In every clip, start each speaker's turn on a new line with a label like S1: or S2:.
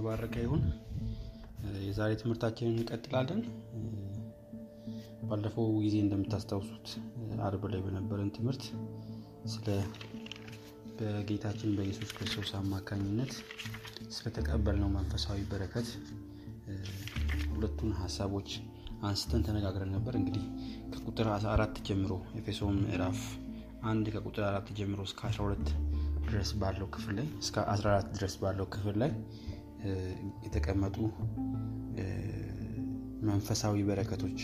S1: የተባረከ ይሁን። የዛሬ ትምህርታችንን እንቀጥላለን። ባለፈው ጊዜ እንደምታስታውሱት አርብ ላይ በነበረን ትምህርት ስለ በጌታችን በኢየሱስ ክርስቶስ አማካኝነት ስለተቀበልነው መንፈሳዊ በረከት ሁለቱን ሀሳቦች አንስተን ተነጋግረን ነበር። እንግዲህ ከቁጥር አራት ጀምሮ ኤፌሶ ምዕራፍ አንድ ከቁጥር አራት ጀምሮ እስከ 12 ድረስ ባለው ክፍል ላይ እስከ 14 ድረስ ባለው ክፍል ላይ የተቀመጡ መንፈሳዊ በረከቶች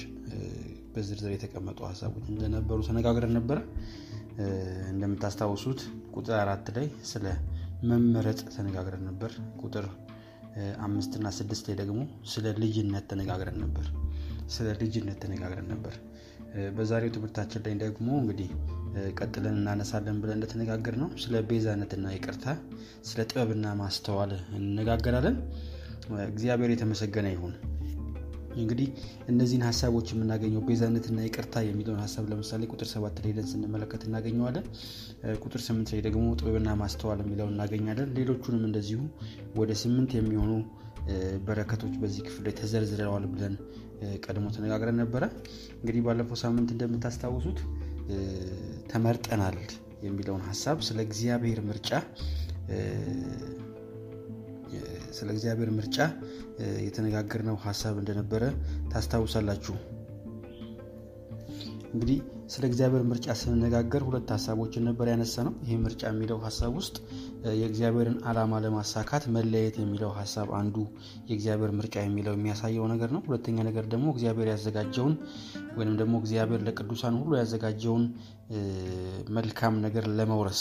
S1: በዝርዝር የተቀመጡ ሀሳቦች እንደነበሩ ተነጋግረን ነበረ። እንደምታስታውሱት ቁጥር አራት ላይ ስለ መመረጥ ተነጋግረን ነበር። ቁጥር አምስትና ስድስት ላይ ደግሞ ስለ ልጅነት ተነጋግረን ነበር ስለ ልጅነት ተነጋግረን ነበር። በዛሬው ትምህርታችን ላይ ደግሞ እንግዲህ ቀጥለን እናነሳለን ብለን እንደተነጋገር ነው ስለ ቤዛነትና ይቅርታ፣ ስለ ጥበብና ማስተዋል እንነጋገራለን። እግዚአብሔር የተመሰገነ ይሁን። እንግዲህ እነዚህን ሀሳቦች የምናገኘው ቤዛነትና ይቅርታ የሚለውን ሀሳብ ለምሳሌ ቁጥር ሰባት ላይ ሄደን ስንመለከት እናገኘዋለን። ቁጥር ስምንት ላይ ደግሞ ጥበብና ማስተዋል የሚለውን እናገኛለን። ሌሎቹንም እንደዚሁ ወደ ስምንት የሚሆኑ በረከቶች በዚህ ክፍል ላይ ተዘርዝረዋል ብለን ቀድሞ ተነጋግረን ነበረ። እንግዲህ ባለፈው ሳምንት እንደምታስታውሱት ተመርጠናል የሚለውን ሀሳብ ስለ እግዚአብሔር ምርጫ ስለ እግዚአብሔር ምርጫ የተነጋገርነው ሀሳብ እንደነበረ ታስታውሳላችሁ። እንግዲህ ስለ እግዚአብሔር ምርጫ ስንነጋገር ሁለት ሀሳቦችን ነበር ያነሳ ነው። ይህ ምርጫ የሚለው ሀሳብ ውስጥ የእግዚአብሔርን ዓላማ ለማሳካት መለየት የሚለው ሀሳብ አንዱ የእግዚአብሔር ምርጫ የሚለው የሚያሳየው ነገር ነው። ሁለተኛ ነገር ደግሞ እግዚአብሔር ያዘጋጀውን ወይም ደግሞ እግዚአብሔር ለቅዱሳን ሁሉ ያዘጋጀውን መልካም ነገር ለመውረስ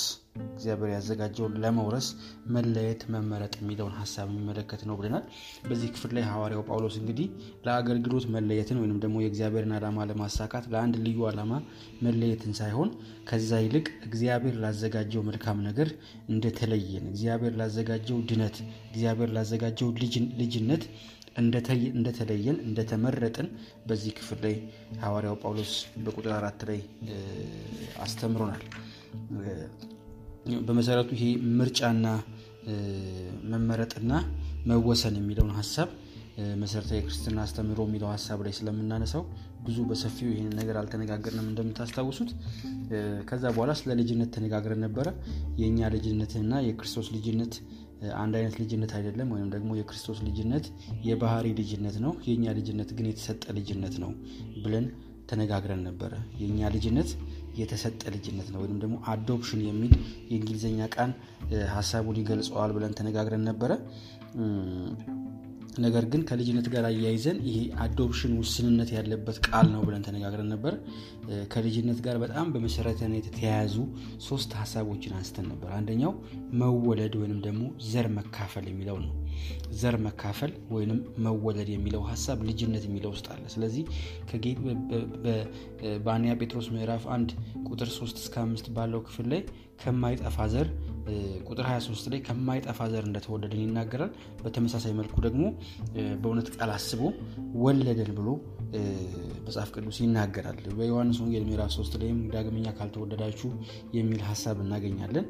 S1: እግዚአብሔር ያዘጋጀውን ለመውረስ መለየት መመረጥ የሚለውን ሀሳብ የሚመለከት ነው ብለናል። በዚህ ክፍል ላይ ሐዋርያው ጳውሎስ እንግዲህ ለአገልግሎት መለየትን ወይም ደግሞ የእግዚአብሔርን ዓላማ ለማሳካት ለአንድ ልዩ ዓላማ መለየትን ሳይሆን ከዛ ይልቅ እግዚአብሔር ላዘጋጀው መልካም ነገር እንደተለየን እግዚአብሔር ላዘጋጀው ድነት እግዚአብሔር ላዘጋጀው ልጅነት እንደተለየን እንደተመረጥን በዚህ ክፍል ላይ ሐዋርያው ጳውሎስ በቁጥር አራት ላይ አስተምሮናል። በመሰረቱ ይሄ ምርጫና መመረጥና መወሰን የሚለውን ሀሳብ መሰረታዊ የክርስትና አስተምህሮ የሚለው ሀሳብ ላይ ስለምናነሳው ብዙ በሰፊው ይህን ነገር አልተነጋገርንም እንደምታስታውሱት። ከዛ በኋላ ስለ ልጅነት ተነጋግረን ነበረ። የእኛ ልጅነትና የክርስቶስ ልጅነት አንድ አይነት ልጅነት አይደለም። ወይም ደግሞ የክርስቶስ ልጅነት የባህሪ ልጅነት ነው፣ የእኛ ልጅነት ግን የተሰጠ ልጅነት ነው ብለን ተነጋግረን ነበረ። የእኛ ልጅነት የተሰጠ ልጅነት ነው ወይም ደግሞ አዶፕሽን የሚል የእንግሊዝኛ ቃል ሀሳቡን ይገልጸዋል ብለን ተነጋግረን ነበረ። ነገር ግን ከልጅነት ጋር አያይዘን ይሄ አዶፕሽን ውስንነት ያለበት ቃል ነው ብለን ተነጋግረን ነበር። ከልጅነት ጋር በጣም በመሰረታዊነት የተያያዙ ሶስት ሀሳቦችን አንስተን ነበር። አንደኛው መወለድ ወይንም ደግሞ ዘር መካፈል የሚለው ነው። ዘር መካፈል ወይንም መወለድ የሚለው ሀሳብ ልጅነት የሚለው ውስጥ አለ። ስለዚህ በአንያ ጴጥሮስ ምዕራፍ አንድ ቁጥር 3 እስከ አምስት ባለው ክፍል ላይ ከማይጠፋ ዘር ቁጥር 23 ላይ ከማይጠፋ ዘር እንደተወለድን ይናገራል። በተመሳሳይ መልኩ ደግሞ በእውነት ቃል አስቦ ወለደን ብሎ መጽሐፍ ቅዱስ ይናገራል። በዮሐንስ ወንጌል ምዕራፍ 3 ላይም ዳግመኛ ካልተወለዳችሁ የሚል ሀሳብ እናገኛለን።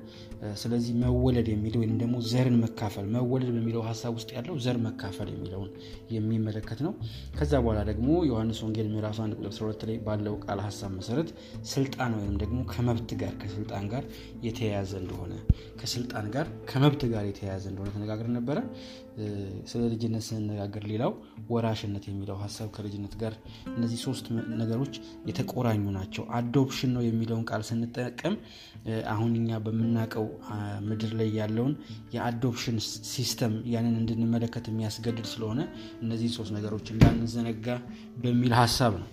S1: ስለዚህ መወለድ የሚለው ወይም ደግሞ ዘርን መካፈል መወለድ በሚለው ሀሳብ ውስጥ ያለው ዘር መካፈል የሚለውን የሚመለከት ነው። ከዛ በኋላ ደግሞ ዮሐንስ ወንጌል ምዕራፍ 1 ቁጥር 12 ላይ ባለው ቃል ሀሳብ መሰረት ስልጣን ወይም ደግሞ ከመብት ጋር ከስልጣን ጋር የተያያዘ እንደሆነ ከስልጣን ጋር ከመብት ጋር የተያያዘ እንደሆነ ተነጋግረን ነበረ። ስለ ልጅነት ስንነጋገር ሌላው ወራሽነት የሚለው ሀሳብ ከልጅነት ጋር እነዚህ ሶስት ነገሮች የተቆራኙ ናቸው። adoption ነው የሚለውን ቃል ስንጠቀም አሁን እኛ በምናውቀው ምድር ላይ ያለውን የ adoption system ያንን እንድንመለከት የሚያስገድድ ስለሆነ እነዚህ ሶስት ነገሮች እንዳንዘነጋ በሚል ሀሳብ ነው።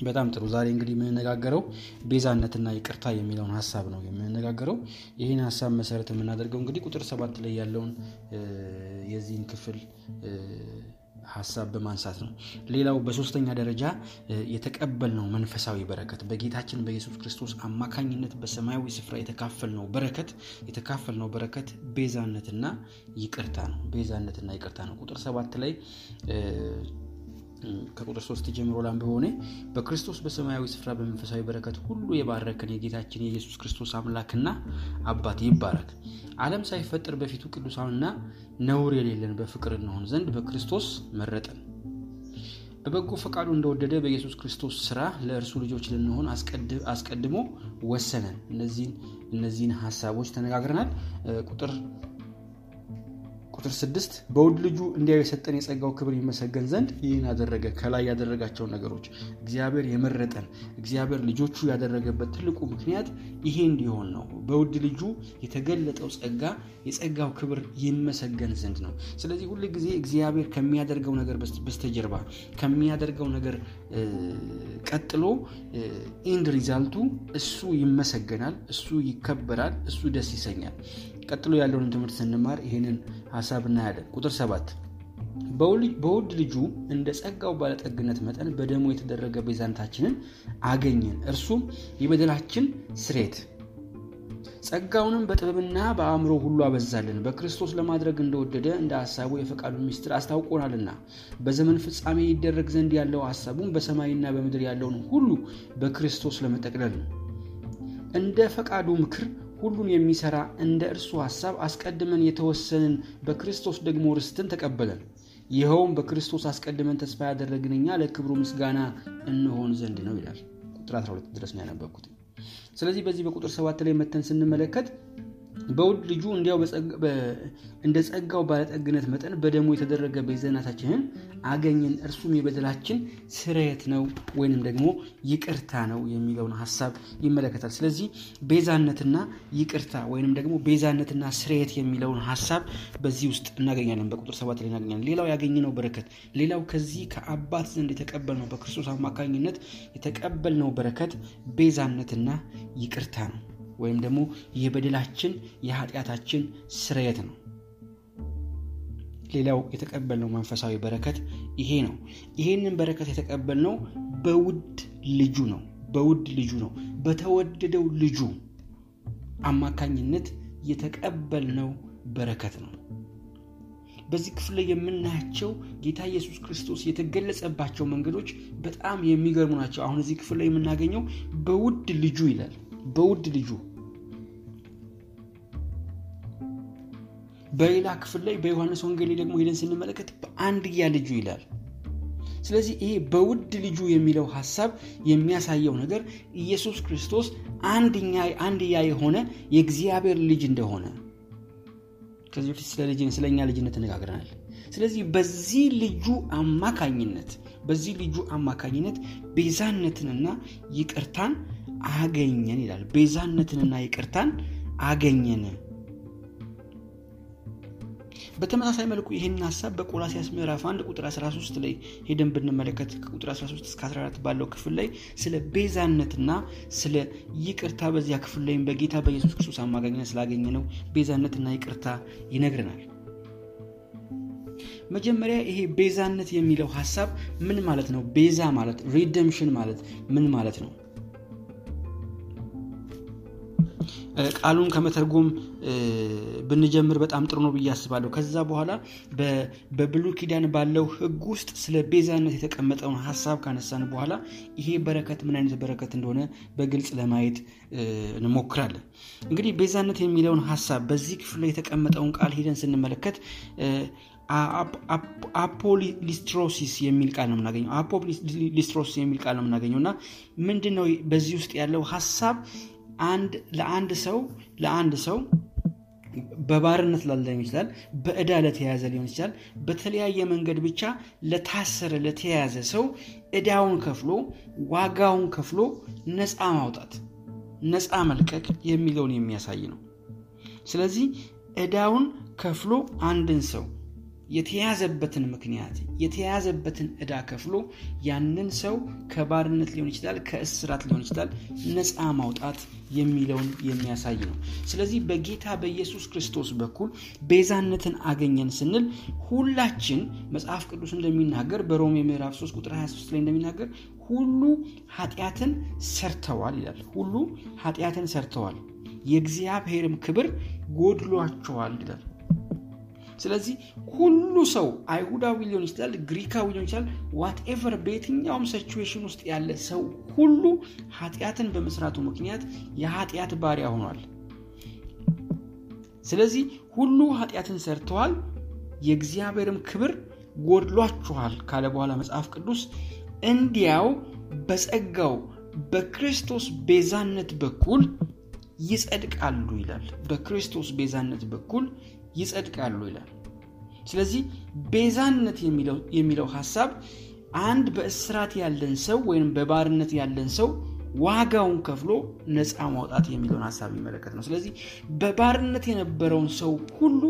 S1: በጣም ጥሩ። ዛሬ እንግዲህ የምንነጋገረው ቤዛነትና ይቅርታ የሚለውን ሀሳብ ነው የምንነጋገረው። ይህን ሀሳብ መሰረት የምናደርገው እንግዲህ ቁጥር ሰባት ላይ ያለውን የዚህን ክፍል ሀሳብ በማንሳት ነው። ሌላው በሶስተኛ ደረጃ የተቀበልነው መንፈሳዊ በረከት በጌታችን በኢየሱስ ክርስቶስ አማካኝነት በሰማያዊ ስፍራ የተካፈልነው በረከት የተካፈልነው በረከት ቤዛነትና ይቅርታ ነው። ቤዛነትና ይቅርታ ነው። ቁጥር ሰባት ላይ ከቁጥር ሶስት ጀምሮ ላንብበው እኔ በክርስቶስ በሰማያዊ ስፍራ በመንፈሳዊ በረከት ሁሉ የባረከን የጌታችን የኢየሱስ ክርስቶስ አምላክና አባት ይባረክ። አለም ሳይፈጠር በፊቱ ቅዱሳንና ነውር የሌለን በፍቅር እንሆን ዘንድ በክርስቶስ መረጠን። በበጎ ፈቃዱ እንደወደደ በኢየሱስ ክርስቶስ ስራ ለእርሱ ልጆች ልንሆን አስቀድሞ ወሰነን። እነዚህን ሀሳቦች ተነጋግረናል። ቁጥር ቁጥር ስድስት በውድ ልጁ እንዲያው የሰጠን የጸጋው ክብር ይመሰገን ዘንድ ይህን አደረገ። ከላይ ያደረጋቸውን ነገሮች እግዚአብሔር የመረጠን እግዚአብሔር ልጆቹ ያደረገበት ትልቁ ምክንያት ይሄ እንዲሆን ነው። በውድ ልጁ የተገለጠው ጸጋ የጸጋው ክብር ይመሰገን ዘንድ ነው። ስለዚህ ሁል ጊዜ እግዚአብሔር ከሚያደርገው ነገር በስተጀርባ ከሚያደርገው ነገር ቀጥሎ end result ኡ እሱ ይመሰገናል እሱ ይከበራል እሱ ደስ ይሰኛል ቀጥሎ ያለውን ትምህርት ስንማር ይህንን ሀሳብ እናያለን። ቁጥር ሰባት በውድ ልጁ እንደ ጸጋው ባለጠግነት መጠን በደሞ የተደረገ ቤዛንታችንን አገኘን። እርሱም የበደላችን ስሬት ጸጋውንም በጥበብና በአእምሮ ሁሉ አበዛልን። በክርስቶስ ለማድረግ እንደወደደ እንደ ሀሳቡ የፈቃዱን ሚስጥር አስታውቆናልና በዘመን ፍጻሜ ይደረግ ዘንድ ያለው ሀሳቡም በሰማይና በምድር ያለውን ሁሉ በክርስቶስ ለመጠቅለል ነው። እንደ ፈቃዱ ምክር ሁሉን የሚሰራ እንደ እርሱ ሀሳብ አስቀድመን የተወሰንን በክርስቶስ ደግሞ ርስትን ተቀበለን። ይኸውም በክርስቶስ አስቀድመን ተስፋ ያደረግን እኛ ለክብሩ ምስጋና እንሆን ዘንድ ነው ይላል። ቁጥር 12 ድረስ ነው ያነበብኩት። ስለዚህ በዚህ በቁጥር ሰባት ላይ መተን ስንመለከት በውድ ልጁ እንዲያው እንደ ጸጋው ባለጠግነት መጠን በደሞ የተደረገ ቤዛነታችንን አገኘን። እርሱም የበደላችን ስርየት ነው ወይንም ደግሞ ይቅርታ ነው የሚለውን ሀሳብ ይመለከታል። ስለዚህ ቤዛነትና ይቅርታ ወይንም ደግሞ ቤዛነትና ስርየት የሚለውን ሀሳብ በዚህ ውስጥ እናገኛለን። በቁጥር ሰባት ላይ እናገኛለን። ሌላው ያገኘነው በረከት ሌላው ከዚህ ከአባት ዘንድ የተቀበልነው በክርስቶስ አማካኝነት የተቀበልነው በረከት ቤዛነትና ይቅርታ ነው ወይም ደግሞ የበደላችን የኃጢአታችን ስርየት ነው። ሌላው የተቀበልነው መንፈሳዊ በረከት ይሄ ነው። ይሄንን በረከት የተቀበልነው በውድ ልጁ ነው። በውድ ልጁ ነው። በተወደደው ልጁ አማካኝነት የተቀበልነው በረከት ነው። በዚህ ክፍል ላይ የምናያቸው ጌታ ኢየሱስ ክርስቶስ የተገለጸባቸው መንገዶች በጣም የሚገርሙ ናቸው። አሁን እዚህ ክፍል ላይ የምናገኘው በውድ ልጁ ይላል። በውድ ልጁ በሌላ ክፍል ላይ በዮሐንስ ወንጌል ደግሞ ሄደን ስንመለከት በአንድያ ልጁ ይላል። ስለዚህ ይሄ በውድ ልጁ የሚለው ሀሳብ የሚያሳየው ነገር ኢየሱስ ክርስቶስ አንድያ የሆነ የእግዚአብሔር ልጅ እንደሆነ። ከዚህ በፊት ስለ ልጅ ስለ ልጅነት ተነጋግረናል። ስለዚህ በዚህ ልጁ አማካኝነት በዚህ ልጁ አማካኝነት ቤዛነትንና ይቅርታን አገኘን ይላል። ቤዛነትንና ይቅርታን አገኘን በተመሳሳይ መልኩ ይህን ሀሳብ በቆላሲያስ ምዕራፍ 1 ቁጥር 13 ላይ ሄደን ብንመለከት ከቁጥር 13 እስከ 14 ባለው ክፍል ላይ ስለ ቤዛነትና ስለ ይቅርታ በዚያ ክፍል ላይም በጌታ በኢየሱስ ክርስቶስ አማካኝነት ስላገኘ ነው ቤዛነትና ይቅርታ ይነግረናል። መጀመሪያ ይሄ ቤዛነት የሚለው ሀሳብ ምን ማለት ነው? ቤዛ ማለት ሪደምሽን ማለት ምን ማለት ነው ቃሉን ከመተርጎም ብንጀምር በጣም ጥሩ ነው ብዬ አስባለሁ። ከዛ በኋላ በብሉይ ኪዳን ባለው ህግ ውስጥ ስለ ቤዛነት የተቀመጠውን ሀሳብ ካነሳን በኋላ ይሄ በረከት ምን አይነት በረከት እንደሆነ በግልጽ ለማየት እንሞክራለን። እንግዲህ ቤዛነት የሚለውን ሀሳብ በዚህ ክፍል ላይ የተቀመጠውን ቃል ሄደን ስንመለከት አፖሉትሮሲስ የሚል ቃል ነው የምናገኘው። አፖሉትሮሲስ የሚል ቃል ነው የምናገኘው። እና ምንድን ነው በዚህ ውስጥ ያለው ሀሳብ ለአንድ ሰው ለአንድ ሰው በባርነት ላለ ሊሆን ይችላል በእዳ ለተያዘ ሊሆን ይችላል በተለያየ መንገድ ብቻ ለታሰረ ለተያዘ ሰው እዳውን ከፍሎ ዋጋውን ከፍሎ ነፃ ማውጣት ነፃ መልቀቅ የሚለውን የሚያሳይ ነው። ስለዚህ እዳውን ከፍሎ አንድን ሰው የተያዘበትን ምክንያት የተያዘበትን እዳ ከፍሎ ያንን ሰው ከባርነት ሊሆን ይችላል ከእስራት ሊሆን ይችላል ነፃ ማውጣት የሚለውን የሚያሳይ ነው። ስለዚህ በጌታ በኢየሱስ ክርስቶስ በኩል ቤዛነትን አገኘን ስንል ሁላችን መጽሐፍ ቅዱስ እንደሚናገር በሮሜ ምዕራፍ 3 ቁጥር 23 ላይ እንደሚናገር ሁሉ ኃጢአትን ሰርተዋል ይላል። ሁሉ ኃጢአትን ሰርተዋል። የእግዚአብሔርም ክብር ጎድሏቸዋል ይላል ስለዚህ ሁሉ ሰው አይሁዳዊ ሊሆን ይችላል ግሪካዊ ሊሆን ይችላል whatever በየትኛውም situation ውስጥ ያለ ሰው ሁሉ ኃጢአትን በመስራቱ ምክንያት የኃጢአት ባሪያ ሆኗል። ስለዚህ ሁሉ ኃጢአትን ሰርተዋል የእግዚአብሔርም ክብር ጎድሏቸዋል ካለ በኋላ መጽሐፍ ቅዱስ እንዲያው በጸጋው በክርስቶስ ቤዛነት በኩል ይጸድቃሉ ይላል። በክርስቶስ ቤዛነት በኩል ይጸድቃሉ ይላል። ስለዚህ ቤዛነት የሚለው ሀሳብ አንድ በእስራት ያለን ሰው ወይም በባርነት ያለን ሰው ዋጋውን ከፍሎ ነፃ ማውጣት የሚለውን ሀሳብ ይመለከት ነው። ስለዚህ በባርነት የነበረውን ሰው ሁሉ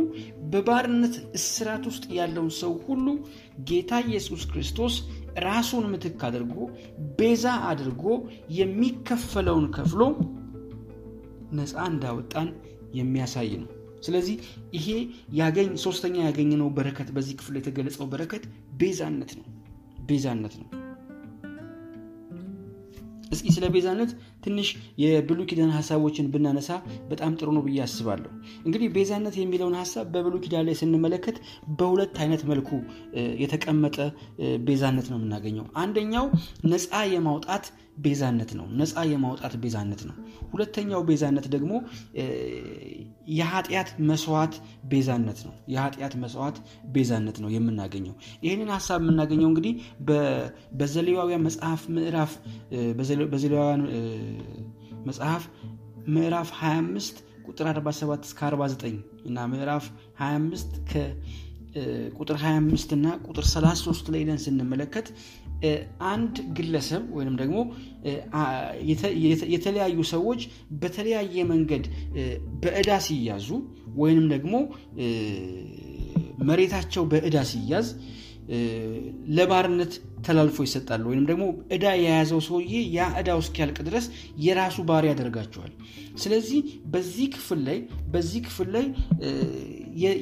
S1: በባርነት እስራት ውስጥ ያለውን ሰው ሁሉ ጌታ ኢየሱስ ክርስቶስ ራሱን ምትክ አድርጎ ቤዛ አድርጎ የሚከፈለውን ከፍሎ ነፃ እንዳወጣን የሚያሳይ ነው ስለዚህ ይሄ ያገኝ ሶስተኛ ያገኘነው በረከት በዚህ ክፍል የተገለጸው በረከት ቤዛነት ነው። ቤዛነት ነው። እስኪ ስለ ቤዛነት ትንሽ የብሉ ኪዳን ሀሳቦችን ብናነሳ በጣም ጥሩ ነው ብዬ አስባለሁ። እንግዲህ ቤዛነት የሚለውን ሀሳብ በብሉ ኪዳን ላይ ስንመለከት በሁለት አይነት መልኩ የተቀመጠ ቤዛነት ነው የምናገኘው። አንደኛው ነፃ የማውጣት ቤዛነት ነው። ነፃ የማውጣት ቤዛነት ነው። ሁለተኛው ቤዛነት ደግሞ የኃጢአት መስዋዕት ቤዛነት ነው። የኃጢአት መስዋዕት ቤዛነት ነው የምናገኘው። ይህንን ሀሳብ የምናገኘው እንግዲህ በዘሌዋውያን መጽሐፍ ምዕራፍ በዘሌዋውያን መጽሐፍ ምዕራፍ 25 ቁጥር 47 እስከ 49 እና ምዕራፍ 25 ቁጥር 25 እና ቁጥር 33 ላይ ለን ስንመለከት አንድ ግለሰብ ወይም ደግሞ የተለያዩ ሰዎች በተለያየ መንገድ በእዳ ሲያዙ ወይንም ደግሞ መሬታቸው በእዳ ሲያዝ ለባርነት ተላልፎ ይሰጣሉ ወይም ደግሞ እዳ የያዘው ሰውዬ ያ እዳው እስኪያልቅ ድረስ የራሱ ባሪ ያደርጋቸዋል። ስለዚህ በዚህ ክፍል ላይ በዚህ ክፍል ላይ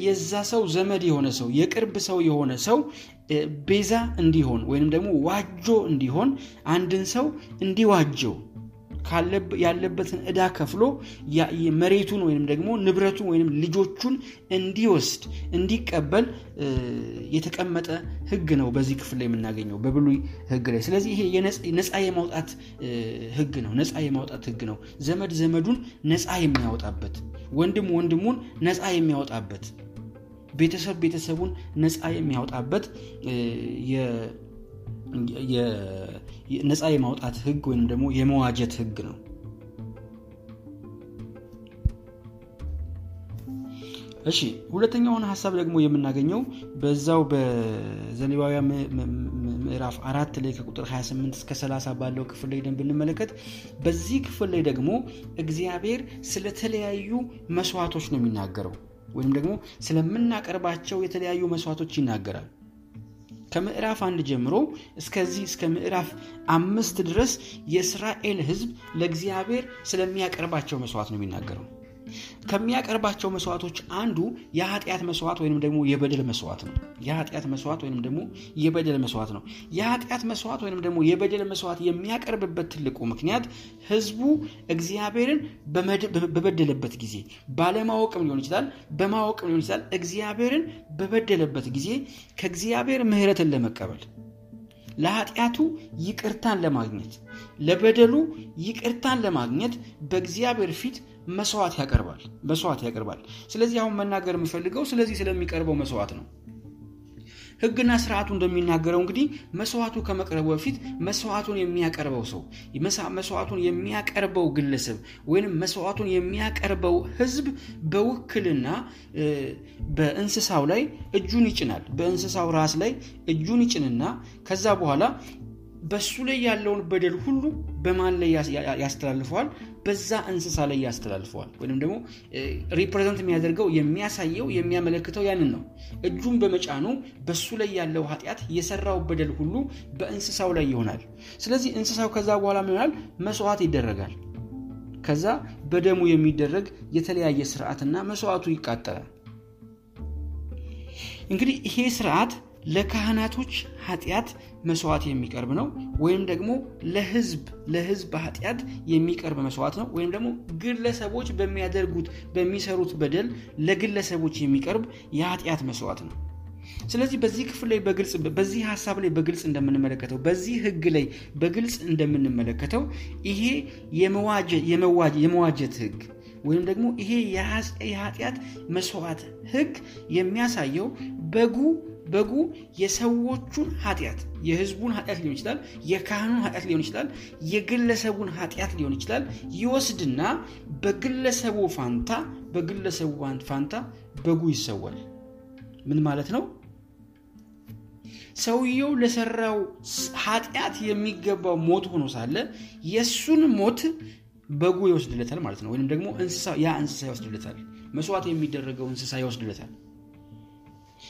S1: የዛ ሰው ዘመድ የሆነ ሰው የቅርብ ሰው የሆነ ሰው ቤዛ እንዲሆን ወይም ደግሞ ዋጆ እንዲሆን አንድን ሰው እንዲዋጀው ያለበትን እዳ ከፍሎ መሬቱን ወይም ደግሞ ንብረቱን ወይም ልጆቹን እንዲወስድ እንዲቀበል የተቀመጠ ህግ ነው በዚህ ክፍል ላይ የምናገኘው በብሉይ ህግ ላይ። ስለዚህ ይሄ ነፃ የማውጣት ህግ ነው። ነፃ የማውጣት ህግ ነው። ዘመድ ዘመዱን ነፃ የሚያወጣበት ወንድም ወንድሙን ነፃ የሚያወጣበት ቤተሰብ ቤተሰቡን ነፃ የሚያወጣበት ነፃ የማውጣት ህግ ወይም ደግሞ የመዋጀት ህግ ነው። እሺ ሁለተኛውን ሀሳብ ደግሞ የምናገኘው በዛው በዘሌዋውያን ምዕራፍ አራት ላይ ከቁጥር 28 እስከ 30 ባለው ክፍል ላይ ብንመለከት በዚህ ክፍል ላይ ደግሞ እግዚአብሔር ስለተለያዩ መስዋዕቶች ነው የሚናገረው ወይም ደግሞ ስለምናቀርባቸው የተለያዩ መስዋዕቶች ይናገራል ከምዕራፍ አንድ ጀምሮ እስከዚህ እስከ ምዕራፍ አምስት ድረስ የእስራኤል ህዝብ ለእግዚአብሔር ስለሚያቀርባቸው መስዋዕት ነው የሚናገረው ከሚያቀርባቸው መስዋዕቶች አንዱ የኃጢአት መስዋዕት ወይም ደግሞ የበደል መስዋዕት ነው። የኃጢአት መስዋዕት ወይም ደግሞ የበደል መስዋዕት ነው። የኃጢአት መስዋዕት ወይም ደግሞ የበደል መስዋዕት የሚያቀርብበት ትልቁ ምክንያት ህዝቡ እግዚአብሔርን በበደለበት ጊዜ ባለማወቅም ሊሆን ይችላል በማወቅም ሊሆን ይችላል እግዚአብሔርን በበደለበት ጊዜ ከእግዚአብሔር ምህረትን ለመቀበል ለኃጢአቱ ይቅርታን ለማግኘት ለበደሉ ይቅርታን ለማግኘት በእግዚአብሔር ፊት መስዋዕት ያቀርባል መስዋዕት ያቀርባል። ስለዚህ አሁን መናገር የምፈልገው ስለዚህ ስለሚቀርበው መስዋዕት ነው። ህግና ስርዓቱ እንደሚናገረው እንግዲህ መስዋዕቱ ከመቅረቡ በፊት መስዋዕቱን የሚያቀርበው ሰው መስዋዕቱን የሚያቀርበው ግለሰብ ወይም መስዋዕቱን የሚያቀርበው ህዝብ በውክልና በእንስሳው ላይ እጁን ይጭናል። በእንስሳው ራስ ላይ እጁን ይጭንና ከዛ በኋላ በሱ ላይ ያለውን በደል ሁሉ በማን ላይ ያስተላልፈዋል በዛ እንስሳ ላይ ያስተላልፈዋል ወይም ደግሞ ሪፕሬዘንት የሚያደርገው የሚያሳየው የሚያመለክተው ያንን ነው። እጁን በመጫኑ በሱ ላይ ያለው ኃጢአት የሰራው በደል ሁሉ በእንስሳው ላይ ይሆናል። ስለዚህ እንስሳው ከዛ በኋላ ይሆናል? መስዋዕት ይደረጋል። ከዛ በደሙ የሚደረግ የተለያየ ስርዓትና መስዋዕቱ ይቃጠላል። እንግዲህ ይሄ ስርዓት ለካህናቶች ኃጢአት መስዋዕት የሚቀርብ ነው። ወይም ደግሞ ለህዝብ ለህዝብ ኃጢአት የሚቀርብ መስዋዕት ነው። ወይም ደግሞ ግለሰቦች በሚያደርጉት በሚሰሩት በደል ለግለሰቦች የሚቀርብ የኃጢአት መስዋዕት ነው። ስለዚህ በዚህ ክፍል ላይ በግልጽ በዚህ ሀሳብ ላይ በግልጽ እንደምንመለከተው በዚህ ህግ ላይ በግልጽ እንደምንመለከተው ይሄ የመዋጀት ህግ ወይም ደግሞ ይሄ የኃጢአት መስዋዕት ህግ የሚያሳየው በጉ በጉ የሰዎቹን ኃጢአት የህዝቡን ኃጢአት ሊሆን ይችላል የካህኑን ኃጢአት ሊሆን ይችላል የግለሰቡን ኃጢአት ሊሆን ይችላል ይወስድና በግለሰቡ ፋንታ በግለሰቡ ፋንታ በጉ ይሰዋል። ምን ማለት ነው? ሰውየው ለሰራው ኃጢአት የሚገባው ሞት ሆኖ ሳለ የእሱን ሞት በጉ ይወስድለታል ማለት ነው። ወይም ደግሞ ያ እንስሳ ይወስድለታል። መስዋዕት የሚደረገው እንስሳ ይወስድለታል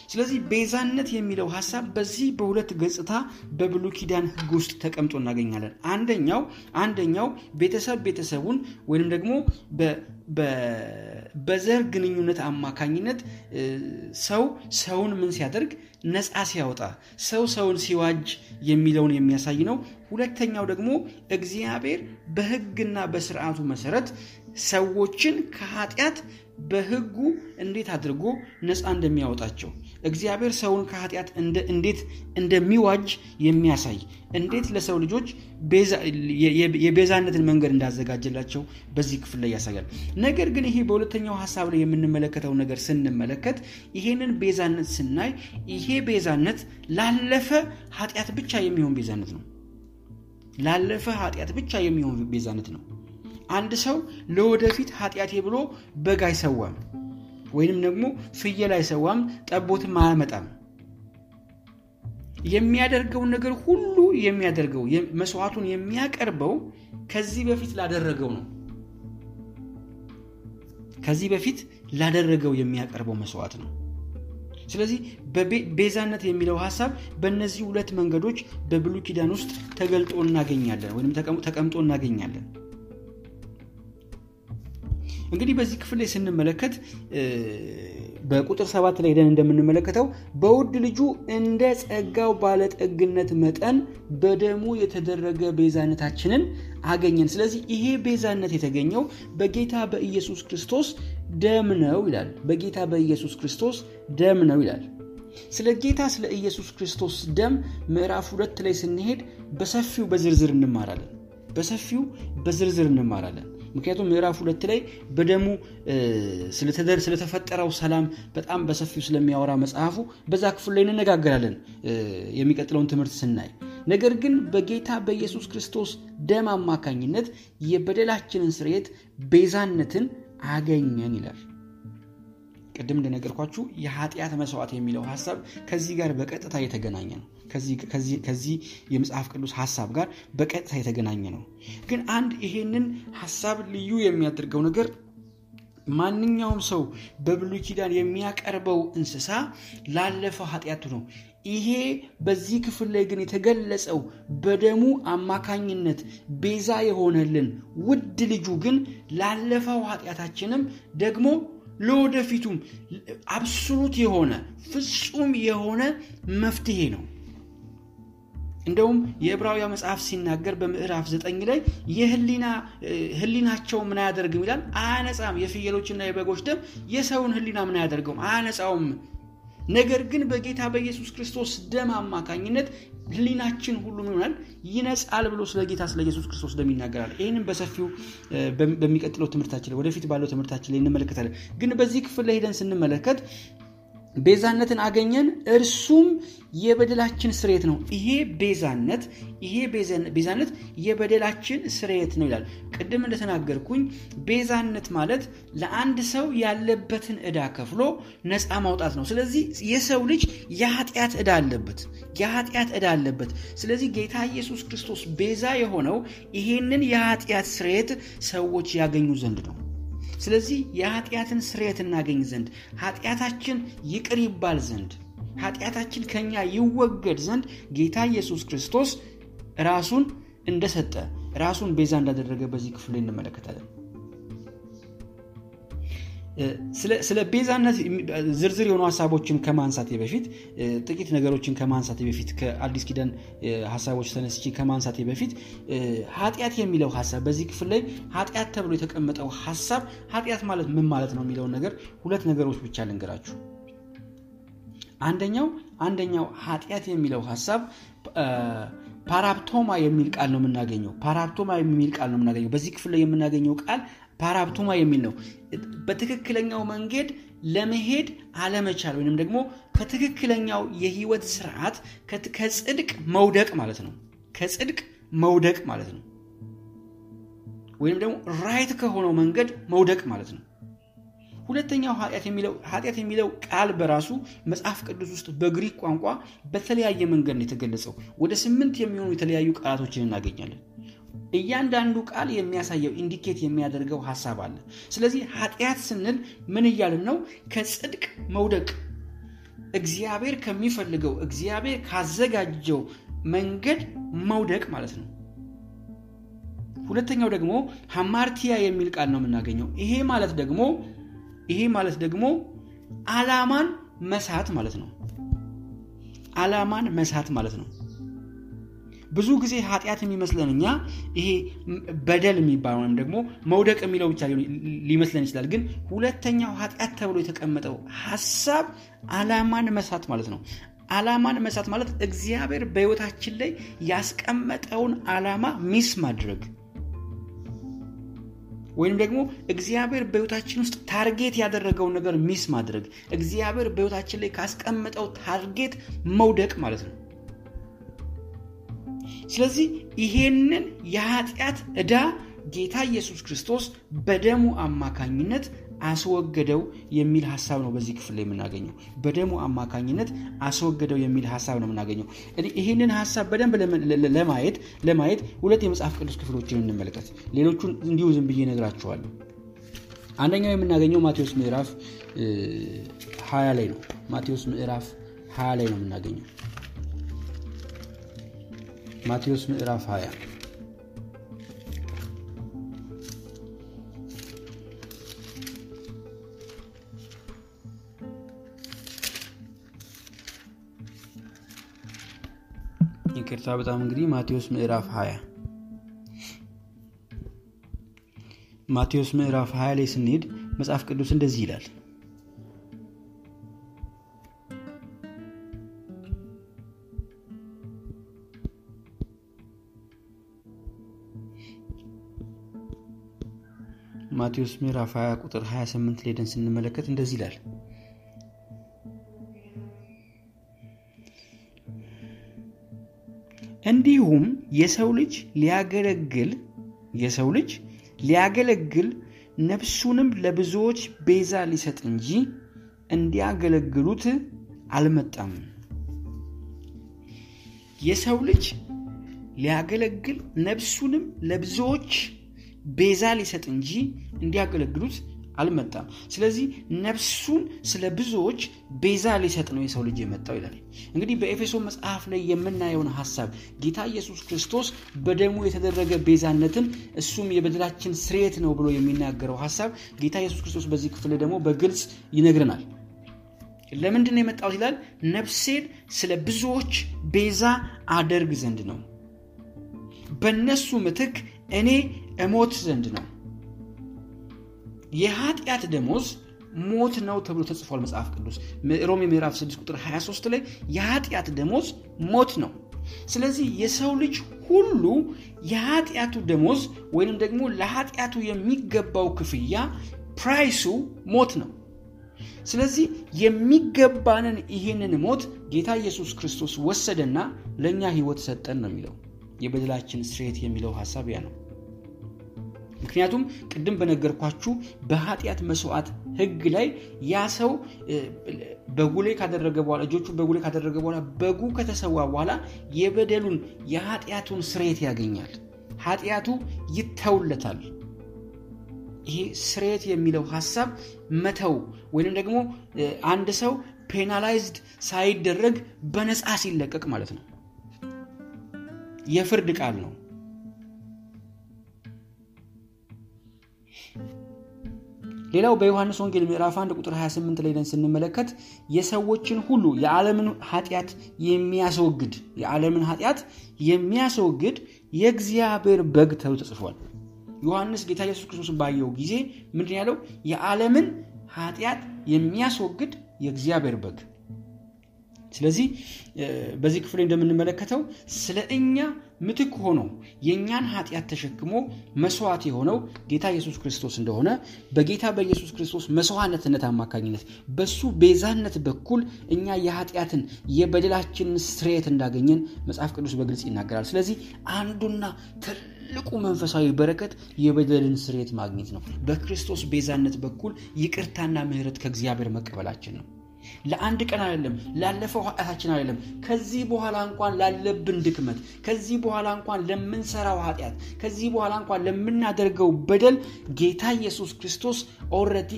S1: ስለዚህ ቤዛነት የሚለው ሀሳብ በዚህ በሁለት ገጽታ በብሉ ኪዳን ህግ ውስጥ ተቀምጦ እናገኛለን። አንደኛው አንደኛው ቤተሰብ ቤተሰቡን ወይም ደግሞ በዘር ግንኙነት አማካኝነት ሰው ሰውን ምን ሲያደርግ ነፃ ሲያወጣ ሰው ሰውን ሲዋጅ የሚለውን የሚያሳይ ነው። ሁለተኛው ደግሞ እግዚአብሔር በህግና በስርዓቱ መሰረት ሰዎችን ከኃጢአት በህጉ እንዴት አድርጎ ነፃ እንደሚያወጣቸው እግዚአብሔር ሰውን ከኃጢአት እንዴት እንደሚዋጅ የሚያሳይ እንዴት ለሰው ልጆች የቤዛነትን መንገድ እንዳዘጋጀላቸው በዚህ ክፍል ላይ ያሳያል። ነገር ግን ይሄ በሁለተኛው ሀሳብ ላይ የምንመለከተው ነገር ስንመለከት ይሄንን ቤዛነት ስናይ ይሄ ቤዛነት ላለፈ ኃጢአት ብቻ የሚሆን ቤዛነት ነው። ላለፈ ኃጢአት ብቻ የሚሆን ቤዛነት ነው። አንድ ሰው ለወደፊት ኃጢአቴ ብሎ በግ አይሰዋም ወይንም ደግሞ ፍየል አይሰዋም ጠቦትም አያመጣም። የሚያደርገውን ነገር ሁሉ የሚያደርገው መስዋዕቱን የሚያቀርበው ከዚህ በፊት ላደረገው ነው። ከዚህ በፊት ላደረገው የሚያቀርበው መስዋዕት ነው። ስለዚህ ቤዛነት የሚለው ሀሳብ በእነዚህ ሁለት መንገዶች በብሉ ኪዳን ውስጥ ተገልጦ እናገኛለን ወይም ተቀምጦ እናገኛለን እንግዲህ በዚህ ክፍል ላይ ስንመለከት በቁጥር ሰባት ላይ ሄደን እንደምንመለከተው በውድ ልጁ እንደ ጸጋው ባለጠግነት መጠን በደሙ የተደረገ ቤዛነታችንን አገኘን። ስለዚህ ይሄ ቤዛነት የተገኘው በጌታ በኢየሱስ ክርስቶስ ደም ነው ይላል። በጌታ በኢየሱስ ክርስቶስ ደም ነው ይላል። ስለ ጌታ ስለ ኢየሱስ ክርስቶስ ደም ምዕራፍ ሁለት ላይ ስንሄድ በሰፊው በዝርዝር እንማራለን። በሰፊው በዝርዝር እንማራለን ምክንያቱም ምዕራፍ ሁለት ላይ በደሙ ስለተፈጠረው ሰላም በጣም በሰፊው ስለሚያወራ መጽሐፉ በዛ ክፍል ላይ እንነጋገራለን። የሚቀጥለውን ትምህርት ስናይ። ነገር ግን በጌታ በኢየሱስ ክርስቶስ ደም አማካኝነት የበደላችንን ስርየት ቤዛነትን አገኘን ይላል። ቅድም እንደነገርኳችሁ የኃጢአት መስዋዕት የሚለው ሀሳብ ከዚህ ጋር በቀጥታ የተገናኘ ነው ከዚህ የመጽሐፍ ቅዱስ ሀሳብ ጋር በቀጥታ የተገናኘ ነው። ግን አንድ ይሄንን ሀሳብ ልዩ የሚያደርገው ነገር ማንኛውም ሰው በብሉይ ኪዳን የሚያቀርበው እንስሳ ላለፈው ኃጢአቱ ነው። ይሄ በዚህ ክፍል ላይ ግን የተገለጸው በደሙ አማካኝነት ቤዛ የሆነልን ውድ ልጁ ግን ላለፈው ኃጢአታችንም ደግሞ ለወደፊቱም አብሶሉት የሆነ ፍጹም የሆነ መፍትሄ ነው እንደውም የዕብራውያ መጽሐፍ ሲናገር በምዕራፍ ዘጠኝ ላይ ህሊናቸው ምን አያደርግም ይላል? አያነጻም። የፍየሎችና የበጎች ደም የሰውን ህሊና ምን አያደርገውም? አያነጻውም። ነገር ግን በጌታ በኢየሱስ ክርስቶስ ደም አማካኝነት ህሊናችን ሁሉ ይሆናል? ይነጻል ብሎ ስለ ጌታ ስለ ኢየሱስ ክርስቶስ ደም ይናገራል። ይህንም በሰፊው በሚቀጥለው ትምህርታችን ወደፊት ባለው ትምህርታችን ላይ እንመለከታለን። ግን በዚህ ክፍል ላይ ሄደን ስንመለከት ቤዛነትን አገኘን እርሱም የበደላችን ስርየት ነው። ይሄ ቤዛነት ይሄ ቤዛነት የበደላችን ስርየት ነው ይላል። ቅድም እንደተናገርኩኝ ቤዛነት ማለት ለአንድ ሰው ያለበትን ዕዳ ከፍሎ ነፃ ማውጣት ነው። ስለዚህ የሰው ልጅ የኃጢአት ዕዳ አለበት የኃጢአት ዕዳ አለበት። ስለዚህ ጌታ ኢየሱስ ክርስቶስ ቤዛ የሆነው ይሄንን የኃጢአት ስርየት ሰዎች ያገኙ ዘንድ ነው ስለዚህ የኃጢአትን ስርየት እናገኝ ዘንድ ኃጢአታችን ይቅር ይባል ዘንድ ኃጢአታችን ከኛ ይወገድ ዘንድ ጌታ ኢየሱስ ክርስቶስ ራሱን እንደሰጠ ራሱን ቤዛ እንዳደረገ በዚህ ክፍል እንመለከታለን ስለ ቤዛነት ዝርዝር የሆኑ ሀሳቦችን ከማንሳቴ በፊት ጥቂት ነገሮችን ከማንሳቴ በፊት ከአዲስ ኪዳን ሀሳቦች ተነስቼ ከማንሳቴ በፊት ኃጢአት የሚለው ሀሳብ በዚህ ክፍል ላይ ኃጢአት ተብሎ የተቀመጠው ሀሳብ ኃጢአት ማለት ምን ማለት ነው የሚለውን ነገር ሁለት ነገሮች ብቻ ልንገራችሁ። አንደኛው አንደኛው ኃጢአት የሚለው ሀሳብ ፓራፕቶማ የሚል ቃል ነው የምናገኘው። ፓራፕቶማ የሚል ቃል ነው የምናገኘው። በዚህ ክፍል ላይ የምናገኘው ቃል ፓራፕቶማ የሚል ነው። በትክክለኛው መንገድ ለመሄድ አለመቻል ወይም ደግሞ ከትክክለኛው የህይወት ስርዓት ከጽድቅ መውደቅ ማለት ነው። ከጽድቅ መውደቅ ማለት ነው። ወይም ደግሞ right ከሆነው መንገድ መውደቅ ማለት ነው። ሁለተኛው ኃጢአት የሚለው ቃል በራሱ መጽሐፍ ቅዱስ ውስጥ በግሪክ ቋንቋ በተለያየ መንገድ ነው የተገለጸው። ወደ ስምንት የሚሆኑ የተለያዩ ቃላቶችን እናገኛለን እያንዳንዱ ቃል የሚያሳየው ኢንዲኬት የሚያደርገው ሀሳብ አለ። ስለዚህ ኃጢአት ስንል ምን እያልን ነው? ከጽድቅ መውደቅ። እግዚአብሔር ከሚፈልገው እግዚአብሔር ካዘጋጀው መንገድ መውደቅ ማለት ነው። ሁለተኛው ደግሞ ሀማርቲያ የሚል ቃል ነው የምናገኘው። ይሄ ማለት ደግሞ ይሄ ማለት ደግሞ አላማን መሳት ማለት ነው። አላማን መሳት ማለት ነው ብዙ ጊዜ ኃጢአት የሚመስለን እኛ ይሄ በደል የሚባለው ወይም ደግሞ መውደቅ የሚለው ብቻ ሊመስለን ይችላል። ግን ሁለተኛው ኃጢአት ተብሎ የተቀመጠው ሀሳብ አላማን መሳት ማለት ነው። አላማን መሳት ማለት እግዚአብሔር በህይወታችን ላይ ያስቀመጠውን አላማ miss ማድረግ ወይም ደግሞ እግዚአብሔር በህይወታችን ውስጥ target ያደረገውን ነገር miss ማድረግ እግዚአብሔር በህይወታችን ላይ ካስቀመጠው target መውደቅ ማለት ነው ስለዚህ ይሄንን የኃጢአት ዕዳ ጌታ ኢየሱስ ክርስቶስ በደሙ አማካኝነት አስወገደው የሚል ሀሳብ ነው በዚህ ክፍል ላይ የምናገኘው። በደሙ አማካኝነት አስወገደው የሚል ሀሳብ ነው የምናገኘው። ይህንን ሀሳብ በደንብ ለማየት ለማየት ሁለት የመጽሐፍ ቅዱስ ክፍሎችን እንመልከት። ሌሎቹን እንዲሁ ዝም ብዬ ነግራችኋለሁ አንደኛው የምናገኘው ማቴዎስ ምዕራፍ 20 ላይ ነው። ማቴዎስ ምዕራፍ 20 ላይ ነው የምናገኘው ማቴዎስ ምዕራፍ 20 ይቅርታ በጣም እንግዲህ ማቴዎስ ምዕራፍ 20 ማቴዎስ ምዕራፍ 20 ላይ ስንሄድ መጽሐፍ ቅዱስ እንደዚህ ይላል ማቴዎስ ምዕራፍ 20 ቁጥር 28 ላይ ስንመለከት እንደዚህ ይላል። እንዲሁም የሰው ልጅ ሊያገለግል የሰው ልጅ ሊያገለግል ነፍሱንም ለብዙዎች ቤዛ ሊሰጥ እንጂ እንዲያገለግሉት አልመጣም። የሰው ልጅ ሊያገለግል ነፍሱንም ለብዙዎች ቤዛ ሊሰጥ እንጂ እንዲያገለግሉት አልመጣም። ስለዚህ ነፍሱን ስለ ብዙዎች ቤዛ ሊሰጥ ነው የሰው ልጅ የመጣው ይላል። እንግዲህ በኤፌሶ መጽሐፍ ላይ የምናየውን ሀሳብ ጌታ ኢየሱስ ክርስቶስ በደሙ የተደረገ ቤዛነትን እሱም የበደላችን ስሬት ነው ብሎ የሚናገረው ሀሳብ ጌታ ኢየሱስ ክርስቶስ በዚህ ክፍል ደግሞ በግልጽ ይነግረናል። ለምንድን ነው የመጣው ይላል? ነፍሴን ስለ ብዙዎች ቤዛ አደርግ ዘንድ ነው። በእነሱ ምትክ እኔ እሞት ዘንድ ነው። የኃጢአት ደሞዝ ሞት ነው ተብሎ ተጽፏል መጽሐፍ ቅዱስ። ሮሜ ምዕራፍ 6 ቁጥር 23 ላይ የኃጢአት ደሞዝ ሞት ነው። ስለዚህ የሰው ልጅ ሁሉ የኃጢአቱ ደሞዝ ወይንም ደግሞ ለኃጢአቱ የሚገባው ክፍያ price ኡ ሞት ነው። ስለዚህ የሚገባንን ይህንን ሞት ጌታ ኢየሱስ ክርስቶስ ወሰደና ለእኛ ህይወት ሰጠን ነው የሚለው። የበደላችን ስርየት የሚለው ሀሳብ ያ ነው ምክንያቱም ቅድም በነገርኳችሁ በኃጢአት መስዋዕት ህግ ላይ ያ ሰው በጉ ላይ ካደረገ በኋላ እጆቹ በጉ ላይ ካደረገ በኋላ በጉ ከተሰዋ በኋላ የበደሉን የኃጢአቱን ስርየት ያገኛል። ኃጢአቱ ይተውለታል። ይሄ ስርየት የሚለው ሀሳብ መተው ወይም ደግሞ አንድ ሰው penalized ሳይደረግ በነፃ ሲለቀቅ ማለት ነው። የፍርድ ቃል ነው ሌላው በዮሐንስ ወንጌል ምዕራፍ 1 ቁጥር 28 ላይ ስንመለከት የሰዎችን ሁሉ የዓለምን ኃጢአት የሚያስወግድ የዓለምን ኃጢአት የሚያስወግድ የእግዚአብሔር በግ ተብሎ ተጽፏል። ዮሐንስ ጌታ ኢየሱስ ክርስቶስን ባየው ጊዜ ምንድን ያለው? የዓለምን ኃጢአት የሚያስወግድ የእግዚአብሔር በግ። ስለዚህ በዚህ ክፍል እንደምንመለከተው ስለ እኛ ምትክ ሆኖ የእኛን ኃጢአት ተሸክሞ መስዋዕት የሆነው ጌታ ኢየሱስ ክርስቶስ እንደሆነ በጌታ በኢየሱስ ክርስቶስ መስዋዕትነት አማካኝነት በሱ ቤዛነት በኩል እኛ የኃጢአትን የበደላችንን ስርየት እንዳገኘን መጽሐፍ ቅዱስ በግልጽ ይናገራል። ስለዚህ አንዱና ትልቁ መንፈሳዊ በረከት የበደልን ስርየት ማግኘት ነው። በክርስቶስ ቤዛነት በኩል ይቅርታና ምህረት ከእግዚአብሔር መቀበላችን ነው ለአንድ ቀን አይደለም ላለፈው ኃጢአታችን አይደለም። ከዚህ በኋላ እንኳን ላለብን ድክመት ከዚህ በኋላ እንኳን ለምንሰራው ኃጢአት ከዚህ በኋላ እንኳን ለምናደርገው በደል ጌታ ኢየሱስ ክርስቶስ already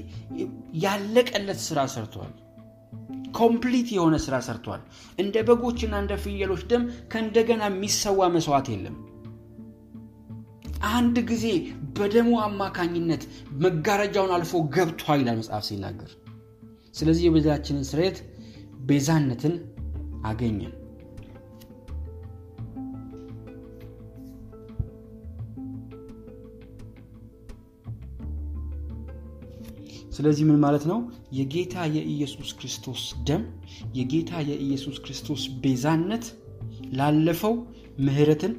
S1: ያለቀለት ስራ ሰርቷል። complete የሆነ ስራ ሰርቷል። እንደ በጎችና እንደ ፍየሎች ደም ከእንደገና የሚሰዋ መስዋዕት የለም። አንድ ጊዜ በደሙ አማካኝነት መጋረጃውን አልፎ ገብቷል ይላል መጽሐፍ ሲናገር ስለዚህ የበደላችንን ስርየት ቤዛነትን አገኘን ስለዚህ ምን ማለት ነው? የጌታ የኢየሱስ ክርስቶስ ደም የጌታ የኢየሱስ ክርስቶስ ቤዛነት ላለፈው ምህረትን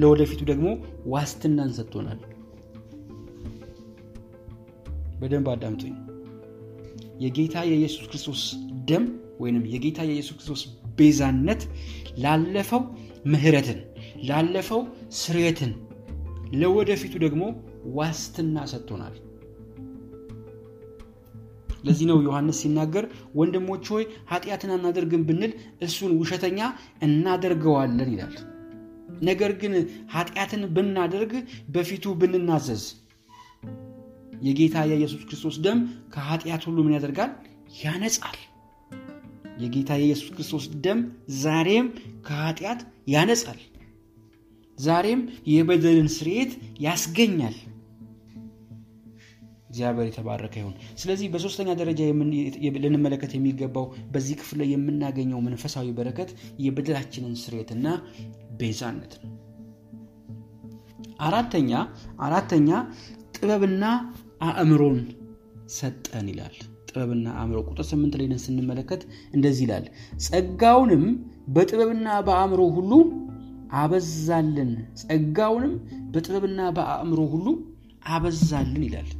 S1: ለወደፊቱ ደግሞ ዋስትናን ሰጥቶናል። በደንብ አዳምጡኝ የጌታ የኢየሱስ ክርስቶስ ደም ወይም የጌታ የኢየሱስ ክርስቶስ ቤዛነት ላለፈው ምህረትን ላለፈው ስርየትን ለወደፊቱ ደግሞ ዋስትና ሰጥቶናል። ለዚህ ነው ዮሐንስ ሲናገር ወንድሞች ሆይ ኃጢአትን አናደርግም ብንል እሱን ውሸተኛ እናደርገዋለን ይላል። ነገር ግን ኃጢአትን ብናደርግ በፊቱ ብንናዘዝ የጌታ የኢየሱስ ክርስቶስ ደም ከኃጢአት ሁሉ ምን ያደርጋል? ያነጻል። የጌታ የኢየሱስ ክርስቶስ ደም ዛሬም ከኃጢአት ያነጻል። ዛሬም የበደልን ስርየት ያስገኛል። እግዚአብሔር የተባረከ ይሁን። ስለዚህ በሶስተኛ ደረጃ ልንመለከት የሚገባው በዚህ ክፍል ላይ የምናገኘው መንፈሳዊ በረከት የበደላችንን ስርየትና ቤዛነት ነው። አራተኛ አራተኛ ጥበብና አእምሮን ሰጠን ይላል። ጥበብና አእምሮ ቁጥር ስምንት ላይ ስንመለከት እንደዚህ ይላል። ጸጋውንም በጥበብና በአእምሮ ሁሉ አበዛልን። ጸጋውንም በጥበብና በአእምሮ ሁሉ አበዛልን ይላል።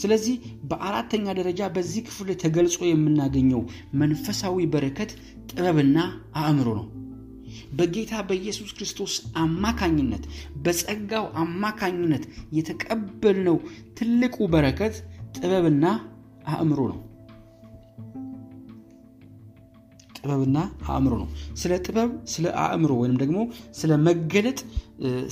S1: ስለዚህ በአራተኛ ደረጃ በዚህ ክፍል ተገልጾ የምናገኘው መንፈሳዊ በረከት ጥበብና አእምሮ ነው በጌታ በኢየሱስ ክርስቶስ አማካኝነት በጸጋው አማካኝነት የተቀበልነው ትልቁ በረከት ጥበብና አእምሮ ነው። ጥበብና አእምሮ ነው። ስለ ጥበብ ስለ አእምሮ ወይም ደግሞ ስለ መገለጥ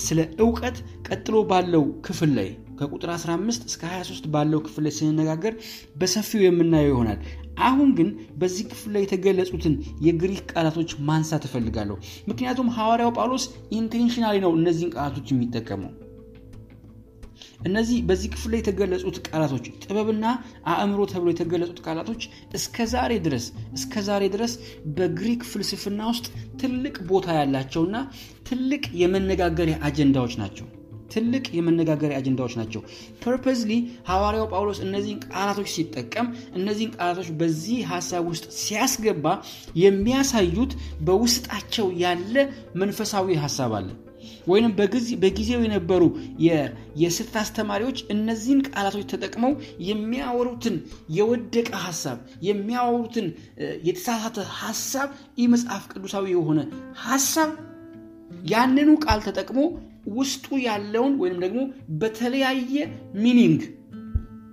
S1: ስለ እውቀት ቀጥሎ ባለው ክፍል ላይ ከቁጥር 15 እስከ 23 ባለው ክፍል ላይ ስንነጋገር በሰፊው የምናየው ይሆናል አሁን ግን በዚህ ክፍል ላይ የተገለጹትን የግሪክ ቃላቶች ማንሳት እፈልጋለሁ። ምክንያቱም ሐዋርያው ጳውሎስ intentionally ነው እነዚህን ቃላቶች የሚጠቀመው። እነዚህ በዚህ ክፍል ላይ የተገለጹት ቃላቶች ጥበብና አእምሮ ተብሎ የተገለጹት ቃላቶች እስከ ድረስ እስከ ዛሬ ድረስ በግሪክ ፍልስፍና ውስጥ ትልቅ ቦታ ያላቸውና ትልቅ የመነጋገሪያ አጀንዳዎች ናቸው ትልቅ የመነጋገሪያ አጀንዳዎች ናቸው። purposely ሐዋርያው ጳውሎስ እነዚህን ቃላቶች ሲጠቀም እነዚህን ቃላቶች በዚህ ሀሳብ ውስጥ ሲያስገባ የሚያሳዩት በውስጣቸው ያለ መንፈሳዊ ሀሳብ አለ። ወይም በጊዜው የነበሩ የስህተት አስተማሪዎች እነዚህን ቃላቶች ተጠቅመው የሚያወሩትን የወደቀ ሀሳብ የሚያወሩትን የተሳሳተ ሀሳብ ይህ መጽሐፍ ቅዱሳዊ የሆነ ሀሳብ ያንኑ ቃል ተጠቅሞ ውስጡ ያለውን ወይም ደግሞ በተለያየ ሚኒንግ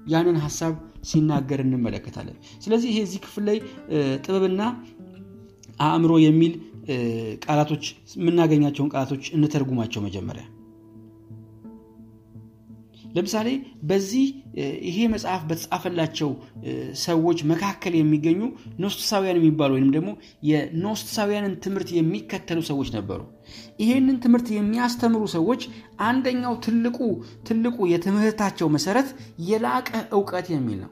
S1: ያንን ሀሳብ ሲናገር እንመለከታለን። ስለዚህ ይሄ እዚህ ክፍል ላይ ጥበብና አእምሮ የሚል ቃላቶች የምናገኛቸውን ቃላቶች እንተርጉማቸው መጀመሪያ። ለምሳሌ በዚህ ይሄ መጽሐፍ በተጻፈላቸው ሰዎች መካከል የሚገኙ ኖስቲሳውያን የሚባሉ ወይም ደግሞ የኖስቲሳውያንን ትምህርት የሚከተሉ ሰዎች ነበሩ ይሄንን ትምህርት የሚያስተምሩ ሰዎች አንደኛው ትልቁ ትልቁ የትምህርታቸው መሰረት የላቀ እውቀት የሚል ነው።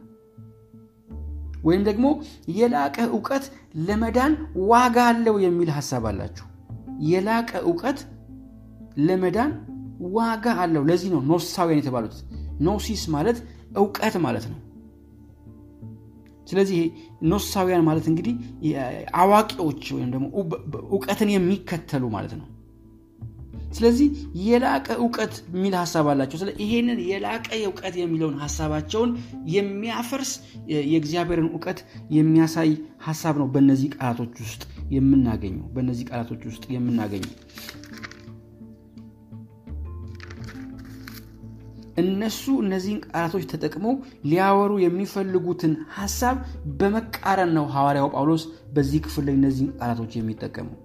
S1: ወይም ደግሞ የላቀ እውቀት ለመዳን ዋጋ አለው የሚል ሀሳብ አላቸው የላቀ እውቀት ለመዳን ዋጋ አለው። ለዚህ ነው ኖስሳውያን የተባሉት። ኖሲስ ማለት እውቀት ማለት ነው ስለዚህ ኖሳውያን ማለት እንግዲህ አዋቂዎች ወይም ደግሞ እውቀትን የሚከተሉ ማለት ነው። ስለዚህ የላቀ እውቀት የሚል ሀሳብ አላቸው። ስለ ይሄንን የላቀ እውቀት የሚለውን ሀሳባቸውን የሚያፈርስ የእግዚአብሔርን እውቀት የሚያሳይ ሀሳብ ነው በእነዚህ ቃላቶች ውስጥ የምናገኘው በእነዚህ ቃላቶች ውስጥ የምናገኘው እነሱ እነዚህን ቃላቶች ተጠቅመው ሊያወሩ የሚፈልጉትን ሀሳብ በመቃረን ነው ሐዋርያው ጳውሎስ በዚህ ክፍል ላይ እነዚህን ቃላቶች የሚጠቀመው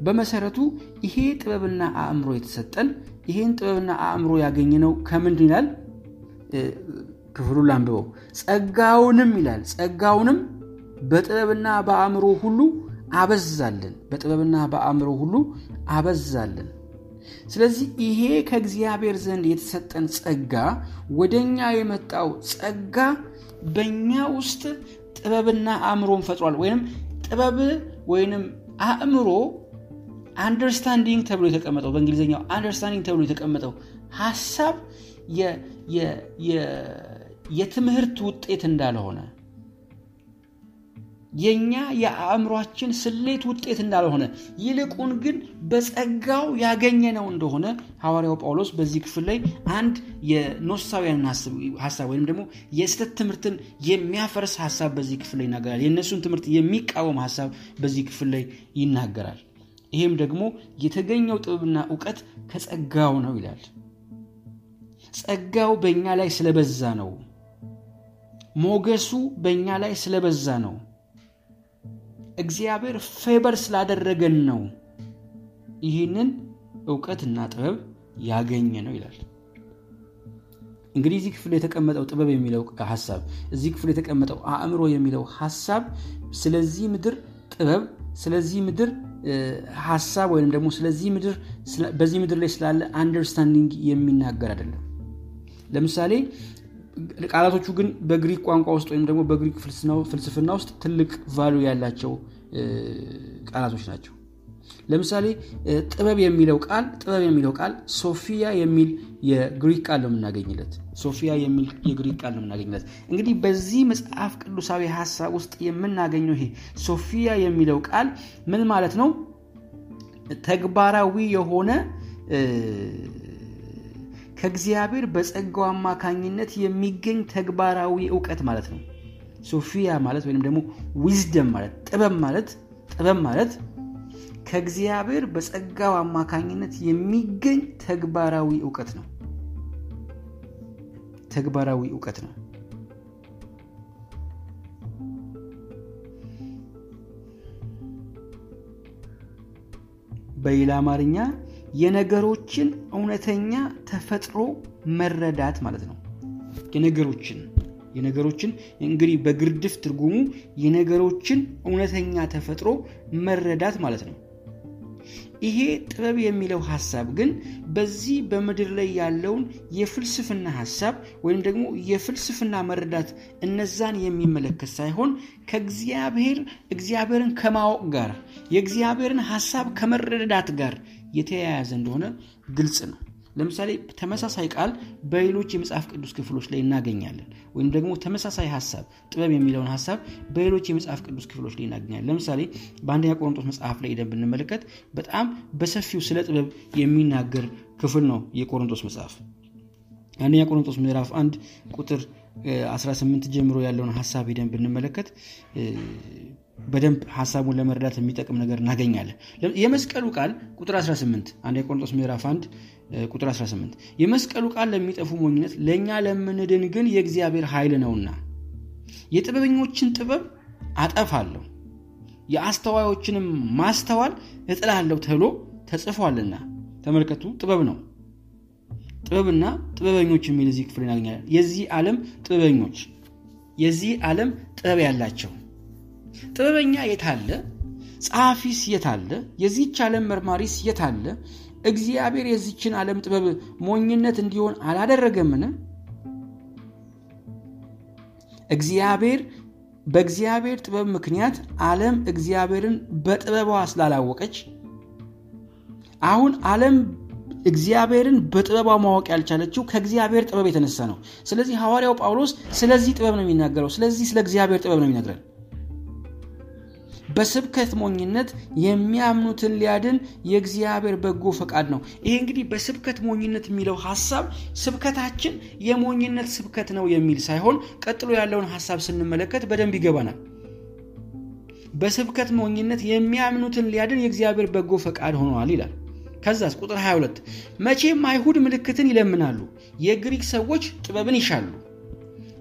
S1: በመሰረቱ ይሄ ጥበብና አእምሮ የተሰጠን ይሄን ጥበብና አእምሮ ያገኘነው ከምንድን ይላል? ክፍሉ ላንብበው። ጸጋውንም ይላል። ጸጋውንም በጥበብና በአእምሮ ሁሉ አበዛልን። በጥበብና በአእምሮ ሁሉ አበዛልን ስለዚህ ይሄ ከእግዚአብሔር ዘንድ የተሰጠን ጸጋ ወደኛ የመጣው ጸጋ በእኛ ውስጥ ጥበብና አእምሮን ፈጥሯል። ወይም ጥበብ ወይንም አእምሮ understanding ተብሎ የተቀመጠው በእንግሊዝኛው understanding ተብሎ የተቀመጠው ሀሳብ የትምህርት ውጤት እንዳልሆነ የኛ የአእምሯችን ስሌት ውጤት እንዳልሆነ ይልቁን ግን በጸጋው ያገኘነው እንደሆነ ሐዋርያው ጳውሎስ በዚህ ክፍል ላይ አንድ የኖሳውያንን ሀሳብ ወይም ደግሞ የስህተት ትምህርትን የሚያፈርስ ሀሳብ በዚህ ክፍል ላይ ይናገራል። የእነሱን ትምህርት የሚቃወም ሀሳብ በዚህ ክፍል ላይ ይናገራል። ይህም ደግሞ የተገኘው ጥበብና እውቀት ከጸጋው ነው ይላል። ጸጋው በእኛ ላይ ስለበዛ ነው። ሞገሱ በእኛ ላይ ስለበዛ ነው እግዚአብሔር ፌበር ስላደረገን ነው። ይህንን እውቀትና ጥበብ ያገኘ ነው ይላል። እንግዲህ እዚህ ክፍል የተቀመጠው ጥበብ የሚለው ሀሳብ እዚህ ክፍል የተቀመጠው አእምሮ የሚለው ሀሳብ ስለዚህ ምድር ጥበብ ስለዚህ ምድር ሀሳብ ወይም ደግሞ ስለዚህ ምድር በዚህ ምድር ላይ ስላለ አንደርስታንዲንግ የሚናገር አይደለም። ለምሳሌ ቃላቶቹ ግን በግሪክ ቋንቋ ውስጥ ወይም ደግሞ በግሪክ ፍልስፍና ውስጥ ትልቅ ቫሉ ያላቸው ቃላቶች ናቸው። ለምሳሌ ጥበብ የሚለው ቃል ጥበብ የሚለው ቃል ሶፊያ የሚል የግሪክ ቃል ነው የምናገኝለት። ሶፊያ የሚል የግሪክ ቃል ነው የምናገኝለት። እንግዲህ በዚህ መጽሐፍ ቅዱሳዊ ሀሳብ ውስጥ የምናገኘው ይሄ ሶፊያ የሚለው ቃል ምን ማለት ነው? ተግባራዊ የሆነ ከእግዚአብሔር በጸጋው አማካኝነት የሚገኝ ተግባራዊ እውቀት ማለት ነው። ሶፊያ ማለት ወይም ደግሞ ዊዝደም ማለት ጥበብ ማለት ጥበብ ማለት ከእግዚአብሔር በጸጋው አማካኝነት የሚገኝ ተግባራዊ እውቀት ነው። ተግባራዊ እውቀት ነው። በሌላ አማርኛ የነገሮችን እውነተኛ ተፈጥሮ መረዳት ማለት ነው። የነገሮችን የነገሮችን እንግዲህ በግርድፍ ትርጉሙ የነገሮችን እውነተኛ ተፈጥሮ መረዳት ማለት ነው። ይሄ ጥበብ የሚለው ሀሳብ ግን በዚህ በምድር ላይ ያለውን የፍልስፍና ሀሳብ ወይም ደግሞ የፍልስፍና መረዳት እነዛን የሚመለከት ሳይሆን ከእግዚአብሔር እግዚአብሔርን ከማወቅ ጋር የእግዚአብሔርን ሀሳብ ከመረዳት ጋር የተያያዘ እንደሆነ ግልጽ ነው። ለምሳሌ ተመሳሳይ ቃል በሌሎች የመጽሐፍ ቅዱስ ክፍሎች ላይ እናገኛለን። ወይም ደግሞ ተመሳሳይ ሀሳብ ጥበብ የሚለውን ሀሳብ በሌሎች የመጽሐፍ ቅዱስ ክፍሎች ላይ እናገኛለን። ለምሳሌ በአንደኛ ቆሮንጦስ መጽሐፍ ላይ ሄደን ብንመለከት በጣም በሰፊው ስለ ጥበብ የሚናገር ክፍል ነው የቆሮንጦስ መጽሐፍ። አንደኛ ቆሮንጦስ ምዕራፍ 1 ቁጥር 18 ጀምሮ ያለውን ሀሳብ ሄደን ብንመለከት በደንብ ሀሳቡን ለመረዳት የሚጠቅም ነገር እናገኛለን። የመስቀሉ ቃል ቁጥር 18 አንደኛ ቆሮንጦስ ምዕራፍ 1 ቁጥር 18 የመስቀሉ ቃል ለሚጠፉ ሞኝነት ለእኛ ለምንድን ግን የእግዚአብሔር ኃይል ነውና የጥበበኞችን ጥበብ አጠፋለሁ የአስተዋዮችንም ማስተዋል እጥላለሁ ተብሎ ተጽፏልና። ተመልከቱ ጥበብ ነው። ጥበብና ጥበበኞች የሚል እዚህ ክፍል እናገኛለን። የዚህ ዓለም ጥበበኞች የዚህ ዓለም ጥበብ ያላቸው ጥበበኛ የት አለ? ጸሐፊስ የት አለ? የዚህች ዓለም መርማሪስ የት አለ? እግዚአብሔር የዚችን ዓለም ጥበብ ሞኝነት እንዲሆን አላደረገምን? እግዚአብሔር በእግዚአብሔር ጥበብ ምክንያት ዓለም እግዚአብሔርን በጥበቧ ስላላወቀች አሁን ዓለም እግዚአብሔርን በጥበቧ ማወቅ ያልቻለችው ከእግዚአብሔር ጥበብ የተነሳ ነው። ስለዚህ ሐዋርያው ጳውሎስ ስለዚህ ጥበብ ነው የሚናገረው። ስለዚህ ስለ እግዚአብሔር ጥበብ ነው የሚነግረን በስብከት ሞኝነት የሚያምኑትን ሊያድን የእግዚአብሔር በጎ ፈቃድ ነው። ይሄ እንግዲህ በስብከት ሞኝነት የሚለው ሀሳብ ስብከታችን የሞኝነት ስብከት ነው የሚል ሳይሆን ቀጥሎ ያለውን ሀሳብ ስንመለከት በደንብ ይገባናል። በስብከት ሞኝነት የሚያምኑትን ሊያድን የእግዚአብሔር በጎ ፈቃድ ሆነዋል ይላል። ከዛስ ቁጥር 22 መቼም አይሁድ ምልክትን ይለምናሉ የግሪክ ሰዎች ጥበብን ይሻሉ።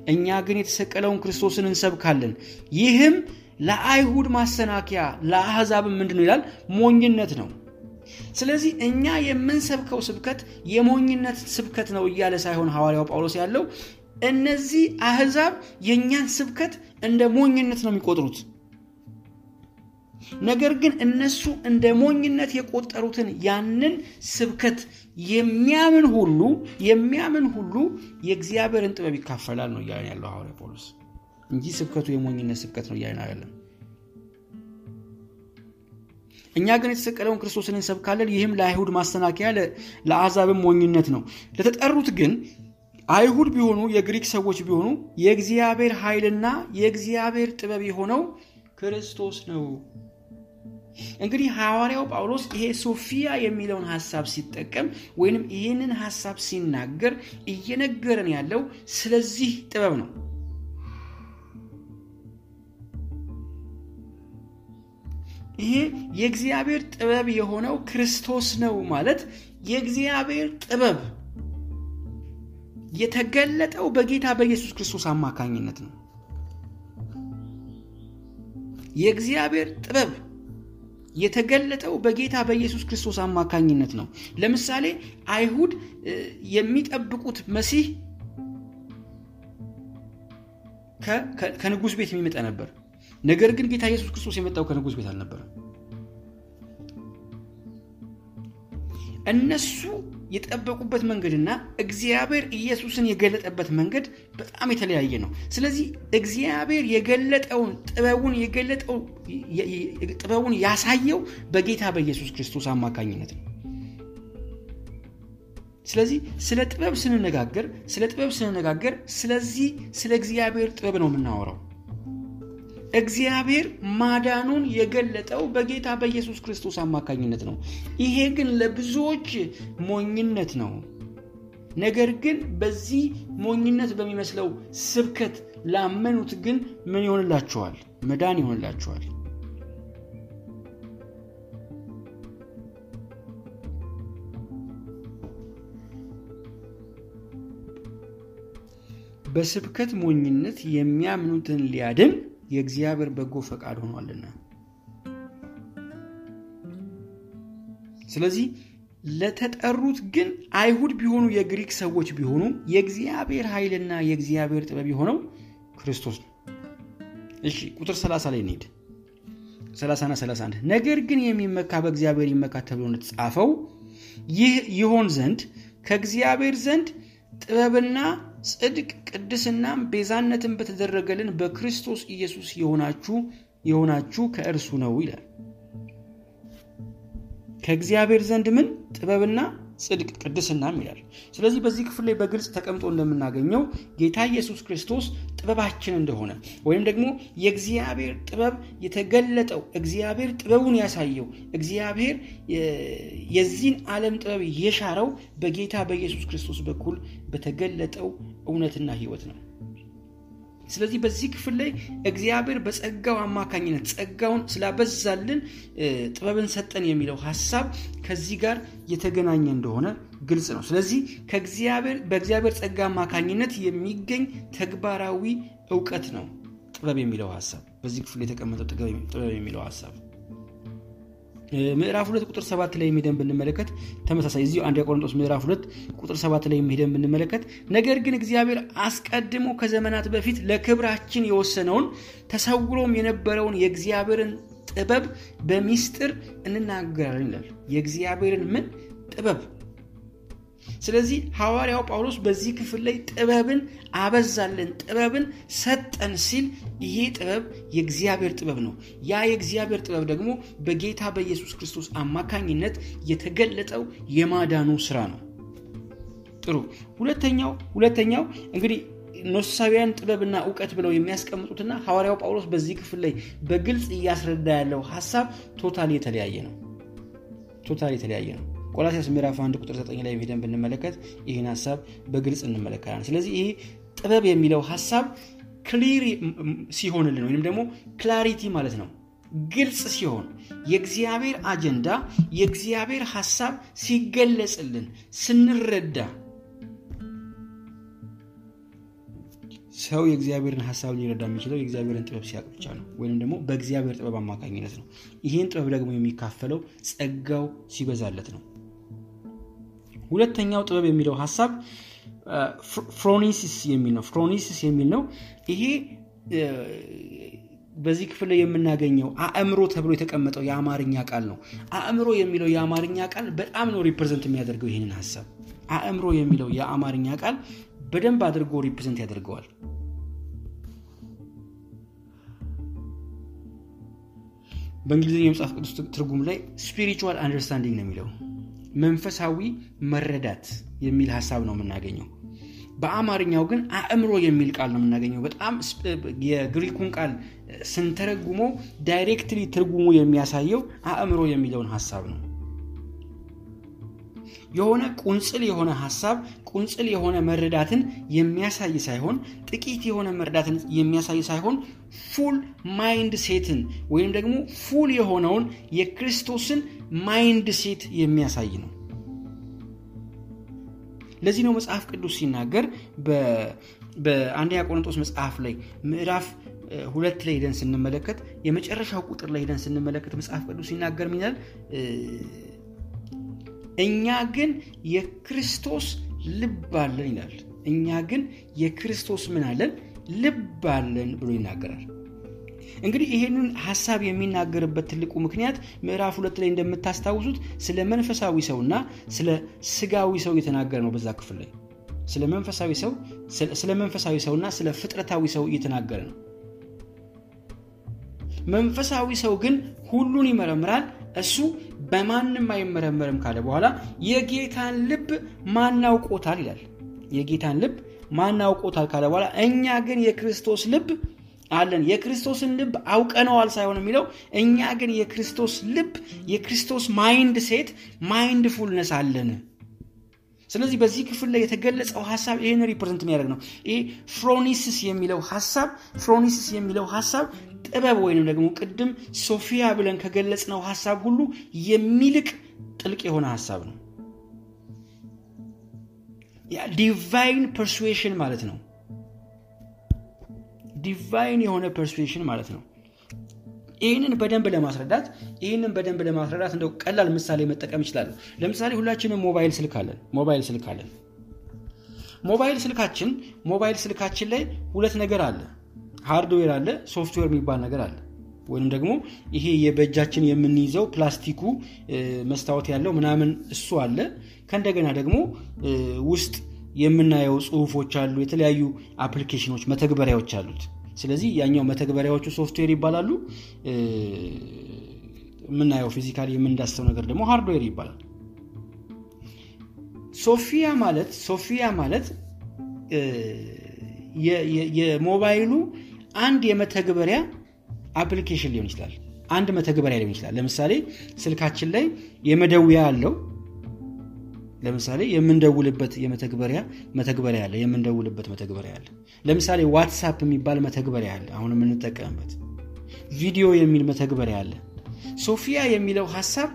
S1: እኛ ግን የተሰቀለውን ክርስቶስን እንሰብካለን። ይህም ለአይሁድ ማሰናከያ ለአሕዛብም ምንድን ነው ይላል? ሞኝነት ነው። ስለዚህ እኛ የምንሰብከው ስብከት የሞኝነት ስብከት ነው እያለ ሳይሆን ሐዋርያው ጳውሎስ ያለው እነዚህ አሕዛብ የእኛን ስብከት እንደ ሞኝነት ነው የሚቆጥሩት። ነገር ግን እነሱ እንደ ሞኝነት የቆጠሩትን ያንን ስብከት የሚያምን ሁሉ የሚያምን ሁሉ የእግዚአብሔርን ጥበብ ይካፈላል ነው እያለን ያለው ሐዋርያ ጳውሎስ እንጂ ስብከቱ የሞኝነት ስብከት ነው እያለን አይደለም። እኛ ግን የተሰቀለውን ክርስቶስን እንሰብካለን። ይህም ለአይሁድ ማሰናከያ ለአሕዛብም ሞኝነት ነው። ለተጠሩት ግን አይሁድ ቢሆኑ የግሪክ ሰዎች ቢሆኑ የእግዚአብሔር ኃይልና የእግዚአብሔር ጥበብ የሆነው ክርስቶስ ነው። እንግዲህ ሐዋርያው ጳውሎስ ይሄ ሶፊያ የሚለውን ሐሳብ ሲጠቀም ወይንም ይህንን ሐሳብ ሲናገር እየነገረን ያለው ስለዚህ ጥበብ ነው ይሄ የእግዚአብሔር ጥበብ የሆነው ክርስቶስ ነው ማለት የእግዚአብሔር ጥበብ የተገለጠው በጌታ በኢየሱስ ክርስቶስ አማካኝነት ነው። የእግዚአብሔር ጥበብ የተገለጠው በጌታ በኢየሱስ ክርስቶስ አማካኝነት ነው። ለምሳሌ አይሁድ የሚጠብቁት መሲህ ከንጉስ ቤት የሚመጣ ነበር ነገር ግን ጌታ ኢየሱስ ክርስቶስ የመጣው ከንጉስ ቤት አልነበረም። እነሱ የጠበቁበት መንገድና እግዚአብሔር ኢየሱስን የገለጠበት መንገድ በጣም የተለያየ ነው። ስለዚህ እግዚአብሔር የገለጠውን ጥበቡን የገለጠው ጥበቡን ያሳየው በጌታ በኢየሱስ ክርስቶስ አማካኝነት ነው። ስለዚህ ስለ ጥበብ ስንነጋገር ስለ ጥበብ ስንነጋገር ስለዚህ ስለ እግዚአብሔር ጥበብ ነው የምናወራው እግዚአብሔር ማዳኑን የገለጠው በጌታ በኢየሱስ ክርስቶስ አማካኝነት ነው። ይሄ ግን ለብዙዎች ሞኝነት ነው። ነገር ግን በዚህ ሞኝነት በሚመስለው ስብከት ላመኑት ግን ምን ይሆንላቸዋል? መዳን ይሆንላቸዋል። በስብከት ሞኝነት የሚያምኑትን ሊያድን የእግዚአብሔር በጎ ፈቃድ ሆኗልና። ስለዚህ ለተጠሩት ግን አይሁድ ቢሆኑ የግሪክ ሰዎች ቢሆኑ የእግዚአብሔር ኃይልና የእግዚአብሔር ጥበብ የሆነው ክርስቶስ ነው። እሺ ቁጥር 30 ላይ እንሄድ 30 ና 31 ነገር ግን የሚመካ በእግዚአብሔር ይመካ ተብሎ እንደተጻፈው ይህ ይሆን ዘንድ ከእግዚአብሔር ዘንድ ጥበብና ጽድቅ ቅድስናም ቤዛነትን በተደረገልን በክርስቶስ ኢየሱስ የሆናችሁ የሆናችሁ ከእርሱ ነው ይላል። ከእግዚአብሔር ዘንድ ምን? ጥበብና ጽድቅ ቅድስናም ይላል። ስለዚህ በዚህ ክፍል ላይ በግልጽ ተቀምጦ እንደምናገኘው ጌታ ኢየሱስ ክርስቶስ ጥበባችን እንደሆነ ወይም ደግሞ የእግዚአብሔር ጥበብ የተገለጠው እግዚአብሔር ጥበቡን ያሳየው እግዚአብሔር የዚህን ዓለም ጥበብ የሻረው በጌታ በኢየሱስ ክርስቶስ በኩል በተገለጠው እውነትና ህይወት ነው ስለዚህ በዚህ ክፍል ላይ እግዚአብሔር በጸጋው አማካኝነት ጸጋውን ስላበዛልን ጥበብን ሰጠን የሚለው ሀሳብ ከዚህ ጋር የተገናኘ እንደሆነ ግልጽ ነው። ስለዚህ በእግዚአብሔር ጸጋ አማካኝነት የሚገኝ ተግባራዊ እውቀት ነው ጥበብ የሚለው ሀሳብ በዚህ ክፍል የተቀመጠው ጥበብ የሚለው ሀሳብ ምዕራፍ ሁለት ቁጥር ሰባት ላይ የሚሄደን ብንመለከት ተመሳሳይ እዚሁ አንድ ቆሮንጦስ ምዕራፍ ሁለት ቁጥር ሰባት ላይ የሚሄደን ብንመለከት ነገር ግን እግዚአብሔር አስቀድሞ ከዘመናት በፊት ለክብራችን የወሰነውን ተሰውሮም የነበረውን የእግዚአብሔርን ጥበብ በሚስጥር እንናገራለን ይላል። የእግዚአብሔርን ምን? ጥበብ ስለዚህ ሐዋርያው ጳውሎስ በዚህ ክፍል ላይ ጥበብን አበዛለን ጥበብን ሰጠን ሲል ይሄ ጥበብ የእግዚአብሔር ጥበብ ነው። ያ የእግዚአብሔር ጥበብ ደግሞ በጌታ በኢየሱስ ክርስቶስ አማካኝነት የተገለጠው የማዳኑ ስራ ነው። ጥሩ። ሁለተኛው ሁለተኛው እንግዲህ ኖሳዊያን ጥበብና እውቀት ብለው የሚያስቀምጡትና ሐዋርያው ጳውሎስ በዚህ ክፍል ላይ በግልጽ እያስረዳ ያለው ሀሳብ total የተለያየ ነው። total የተለያየ ነው ቆላሲያስ ምዕራፍ 1 ቁጥር 9 ላይ ሄደን ብንመለከት ይህን ሀሳብ በግልጽ እንመለከታለን። ስለዚህ ይሄ ጥበብ የሚለው ሀሳብ clear ሲሆንልን ወይም ደግሞ clarity ማለት ነው። ግልጽ ሲሆን የእግዚአብሔር አጀንዳ የእግዚአብሔር ሀሳብ ሲገለጽልን ስንረዳ ሰው የእግዚአብሔርን ሀሳብ ሊረዳ የሚችለው የእግዚአብሔርን ጥበብ ሲያቅ ብቻ ነው ወይም ደግሞ በእግዚአብሔር ጥበብ አማካኝነት ነው። ይህን ጥበብ ደግሞ የሚካፈለው ጸጋው ሲበዛለት ነው ሁለተኛው ጥበብ የሚለው ሀሳብ ፍሮኒሲስ የሚል ነው። ፍሮኒሲስ የሚል ነው። ይሄ በዚህ ክፍል ላይ የምናገኘው አእምሮ ተብሎ የተቀመጠው የአማርኛ ቃል ነው። አእምሮ የሚለው የአማርኛ ቃል በጣም ነው represent የሚያደርገው ይህንን ሀሳብ። አእምሮ የሚለው የአማርኛ ቃል በደንብ አድርጎ represent ያደርገዋል። በእንግሊዝኛ የመጽሐፍ ቅዱስ ትርጉም ላይ spiritual understanding ነው የሚለው መንፈሳዊ መረዳት የሚል ሀሳብ ነው የምናገኘው። በአማርኛው ግን አእምሮ የሚል ቃል ነው የምናገኘው። በጣም የግሪኩን ቃል ስንተረጉመው directly ትርጉሙ የሚያሳየው አእምሮ የሚለውን ሀሳብ ነው። የሆነ ቁንጽል የሆነ ሀሳብ ቁንጽል የሆነ መረዳትን የሚያሳይ ሳይሆን ጥቂት የሆነ መረዳትን የሚያሳይ ሳይሆን full mindset ን ወይም ደግሞ full የሆነውን የክርስቶስን mindset የሚያሳይ ነው። ለዚህ ነው መጽሐፍ ቅዱስ ሲናገር በአንደኛ ቆሮንጦስ መጽሐፍ ላይ ምዕራፍ ሁለት ላይ ሄደን ስንመለከት የመጨረሻው ቁጥር ላይ ሄደን ስንመለከት መጽሐፍ ቅዱስ ሲናገር ሚናል እኛ ግን የክርስቶስ ልብ አለን ይላል። እኛ ግን የክርስቶስ ምን አለን ልብ አለን ብሎ ይናገራል። እንግዲህ ይሄንን ሀሳብ የሚናገርበት ትልቁ ምክንያት ምዕራፍ ሁለት ላይ እንደምታስታውሱት ስለ መንፈሳዊ ሰውና ስለ ስጋዊ ሰው እየተናገረ ነው በዛ ክፍል ላይ። ስለ መንፈሳዊ ሰው ስለ መንፈሳዊ ሰውና ስለ ፍጥረታዊ ሰው እየተናገረ ነው። መንፈሳዊ ሰው ግን ሁሉን ይመረምራል እሱ በማንም አይመረመርም ካለ በኋላ የጌታን ልብ ማናውቆታል ይላል። የጌታን ልብ ማን አውቆታል ካለ በኋላ እኛ ግን የክርስቶስ ልብ አለን። የክርስቶስን ልብ አውቀነዋል ሳይሆን የሚለው እኛ ግን የክርስቶስ ልብ የክርስቶስ mindset mindfulness አለን። ስለዚህ በዚህ ክፍል ላይ የተገለጸው ሀሳብ ይህን represent የሚያደርግ ነው። ይህ ፍሮኒስስ የሚለው ሀሳብ ፍሮኒስስ የሚለው ሀሳብ ጥበብ ወይንም ደግሞ ቅድም ሶፊያ ብለን ከገለጽነው ሀሳብ ሁሉ የሚልቅ ጥልቅ የሆነ ሀሳብ ነው divine persuasion ማለት ነው. divine የሆነ persuasion ማለት ነው. ይህንን በደንብ ለማስረዳት ይህንን በደንብ ለማስረዳት እንደው ቀላል ምሳሌ መጠቀም ይችላሉ ለምሳሌ ሁላችንም ሞባይል ስልክ አለን። ሞባይል ስልክ አለን። ሞባይል ስልካችን ሞባይል ስልካችን ላይ ሁለት ነገር አለ። hardware አለ ሶፍትዌር የሚባል ነገር አለ ወይም ደግሞ ይሄ በእጃችን የምንይዘው ፕላስቲኩ መስታወት ያለው ምናምን እሱ አለ። ከእንደገና ደግሞ ውስጥ የምናየው ጽሁፎች አሉ የተለያዩ application ኦች መተግበሪያዎች አሉት። ስለዚህ ያኛው መተግበሪያዎቹ ሶፍትዌር ይባላሉ። የምናየው physically የምንዳስሰው ነገር ደግሞ hardware ይባላል። ሶፊያ ማለት ሶፊያ ማለት የሞባይሉ አንድ የመተግበሪያ application ሊሆን ይችላል አንድ መተግበሪያ ሊሆን ይችላል። ለምሳሌ ስልካችን ላይ የመደወያ አለው። ለምሳሌ የምንደውልበት የመተግበሪያ መተግበሪያ አለ የምንደውልበት መተግበሪያ አለ። ለምሳሌ WhatsApp የሚባል መተግበሪያ አለ አሁን የምንጠቀምበት ቪዲዮ የሚል መተግበሪያ አለ። ሶፊያ የሚለው ሀሳብ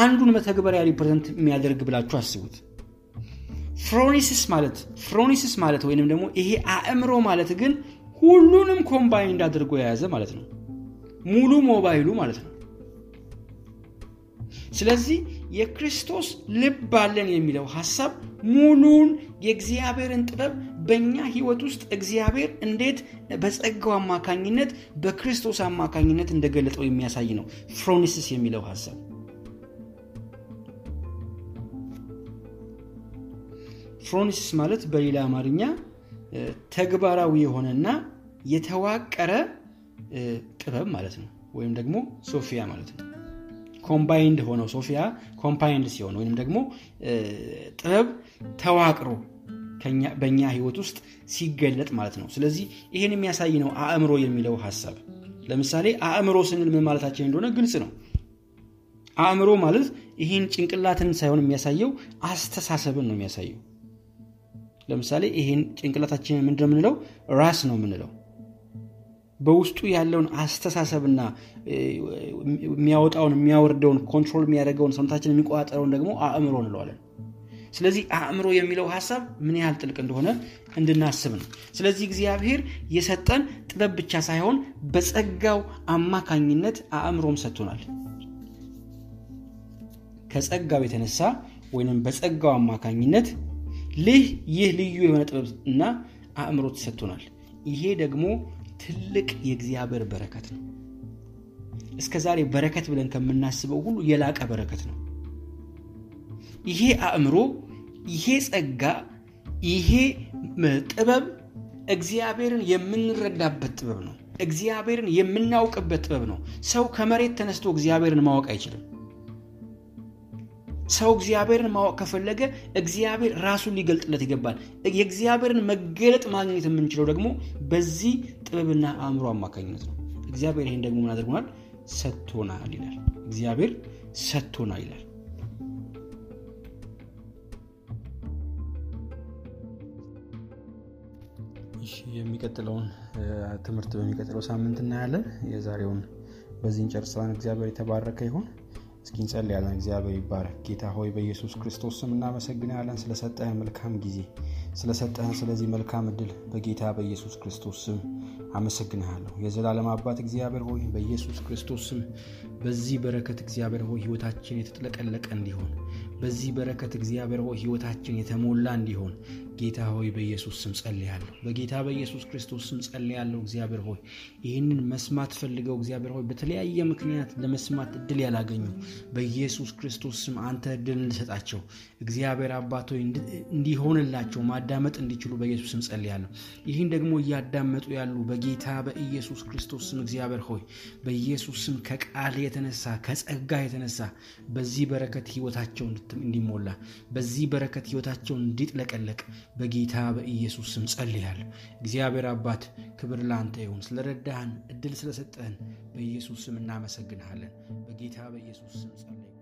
S1: አንዱን መተግበሪያ represent የሚያደርግ ብላችሁ አስቡት። ፍሮኒሲስ ማለት ፍሮኒሲስ ማለት ወይንም ደግሞ ይሄ አእምሮ ማለት ግን ሁሉንም combined አድርጎ የያዘ ማለት ነው ሙሉ ሞባይሉ ማለት ነው። ስለዚህ የክርስቶስ ልብ አለን የሚለው ሐሳብ ሙሉን የእግዚአብሔርን ጥበብ በእኛ ህይወት ውስጥ እግዚአብሔር እንዴት በጸጋው አማካኝነት በክርስቶስ አማካኝነት እንደገለጠው የሚያሳይ ነው። ፍሮኒስስ የሚለው ሐሳብ። ፍሮኒስስ ማለት በሌላ አማርኛ ተግባራዊ የሆነና የተዋቀረ ጥበብ ማለት ነው። ወይም ደግሞ ሶፊያ ማለት ነው። combined ሆነው ሶፊያ combined ሲሆን ወይም ደግሞ ጥበብ ተዋቅሮ በእኛ ህይወት ውስጥ ሲገለጥ ማለት ነው። ስለዚህ ይህን የሚያሳይ ነው አእምሮ የሚለው ሀሳብ። ለምሳሌ አእምሮ ስንል ምን ማለታችን እንደሆነ ግልጽ ነው። አእምሮ ማለት ይህን ጭንቅላትን ሳይሆን የሚያሳየው አስተሳሰብን ነው የሚያሳየው። ለምሳሌ ይህን ጭንቅላታችንን ምንድን የምንለው? ራስ ነው የምንለው በውስጡ ያለውን አስተሳሰብና የሚያወጣውን የሚያወርደውን control የሚያደርገውን ሰውነታችን የሚቆጣጠረውን ደግሞ አእምሮ እንለዋለን። ስለዚህ አእምሮ የሚለው ሀሳብ ምን ያህል ጥልቅ እንደሆነ እንድናስብ ነው። ስለዚህ እግዚአብሔር የሰጠን ጥበብ ብቻ ሳይሆን በጸጋው አማካኝነት አእምሮም ሰጥቶናል። ከጸጋው የተነሳ ወይም በጸጋው አማካኝነት ልህ ይህ ልዩ የሆነ ጥበብ እና አእምሮ ተሰጥቶናል። ይሄ ደግሞ ትልቅ የእግዚአብሔር በረከት ነው። እስከ ዛሬ በረከት ብለን ከምናስበው ሁሉ የላቀ በረከት ነው። ይሄ አእምሮ ይሄ ጸጋ ይሄ ጥበብ እግዚአብሔርን የምንረዳበት ጥበብ ነው። እግዚአብሔርን የምናውቅበት ጥበብ ነው። ሰው ከመሬት ተነስቶ እግዚአብሔርን ማወቅ አይችልም ሰው እግዚአብሔርን ማወቅ ከፈለገ እግዚአብሔር ራሱን ሊገልጥለት ይገባል። የእግዚአብሔርን መገለጥ ማግኘት የምንችለው ደግሞ በዚህ ጥበብና አእምሮ አማካኝነት ነው። እግዚአብሔር ይህን ደግሞ ምን አድርጎናል? ሰጥቶናል ይላል። እግዚአብሔር ሰጥቶናል ይላል። የሚቀጥለውን ትምህርት በሚቀጥለው ሳምንት እናያለን። የዛሬውን በዚህ እንጨርሳለን እግዚአብሔር የተባረከ ይሁን እስኪ እንጸልያለን እግዚአብሔር ይባረክ። ጌታ ሆይ በኢየሱስ ክርስቶስ ስም እናመሰግናለን ስለሰጠህን መልካም ጊዜ ስለሰጠህን ስለዚህ መልካም እድል በጌታ በኢየሱስ ክርስቶስ ስም አመሰግንሃለሁ። የዘላለም አባት እግዚአብሔር ሆይ በኢየሱስ ክርስቶስ ስም በዚህ በረከት እግዚአብሔር ሆይ ህይወታችን የተጥለቀለቀ እንዲሆን በዚህ በረከት እግዚአብሔር ሆይ ህይወታችን የተሞላ እንዲሆን ጌታ ሆይ በኢየሱስ ስም ጸልያለሁ። በጌታ በኢየሱስ ክርስቶስ ስም ጸልያለሁ። እግዚአብሔር ሆይ ይህንን መስማት ፈልገው እግዚአብሔር ሆይ በተለያየ ምክንያት ለመስማት እድል ያላገኙ በኢየሱስ ክርስቶስ ስም አንተ እድል እንድሰጣቸው እግዚአብሔር አባት ሆይ እንዲሆንላቸው ማዳመጥ እንዲችሉ በኢየሱስ ስም ጸልያለሁ። ይህን ደግሞ እያዳመጡ ያሉ በጌታ በኢየሱስ ክርስቶስ ስም እግዚአብሔር ሆይ በኢየሱስ ስም ከቃል የተነሳ ከጸጋ የተነሳ በዚህ በረከት ህይወታቸው እንዲሞላ በዚህ በረከት ህይወታቸውን እንዲጥለቀለቅ በጌታ በኢየሱስ ስም ጸልያለሁ። እግዚአብሔር አባት ክብር ለአንተ ይሁን። ስለረዳህን እድል ስለሰጠህን በኢየሱስ ስም እናመሰግንሃለን። በጌታ በኢየሱስ ስም ጸለይ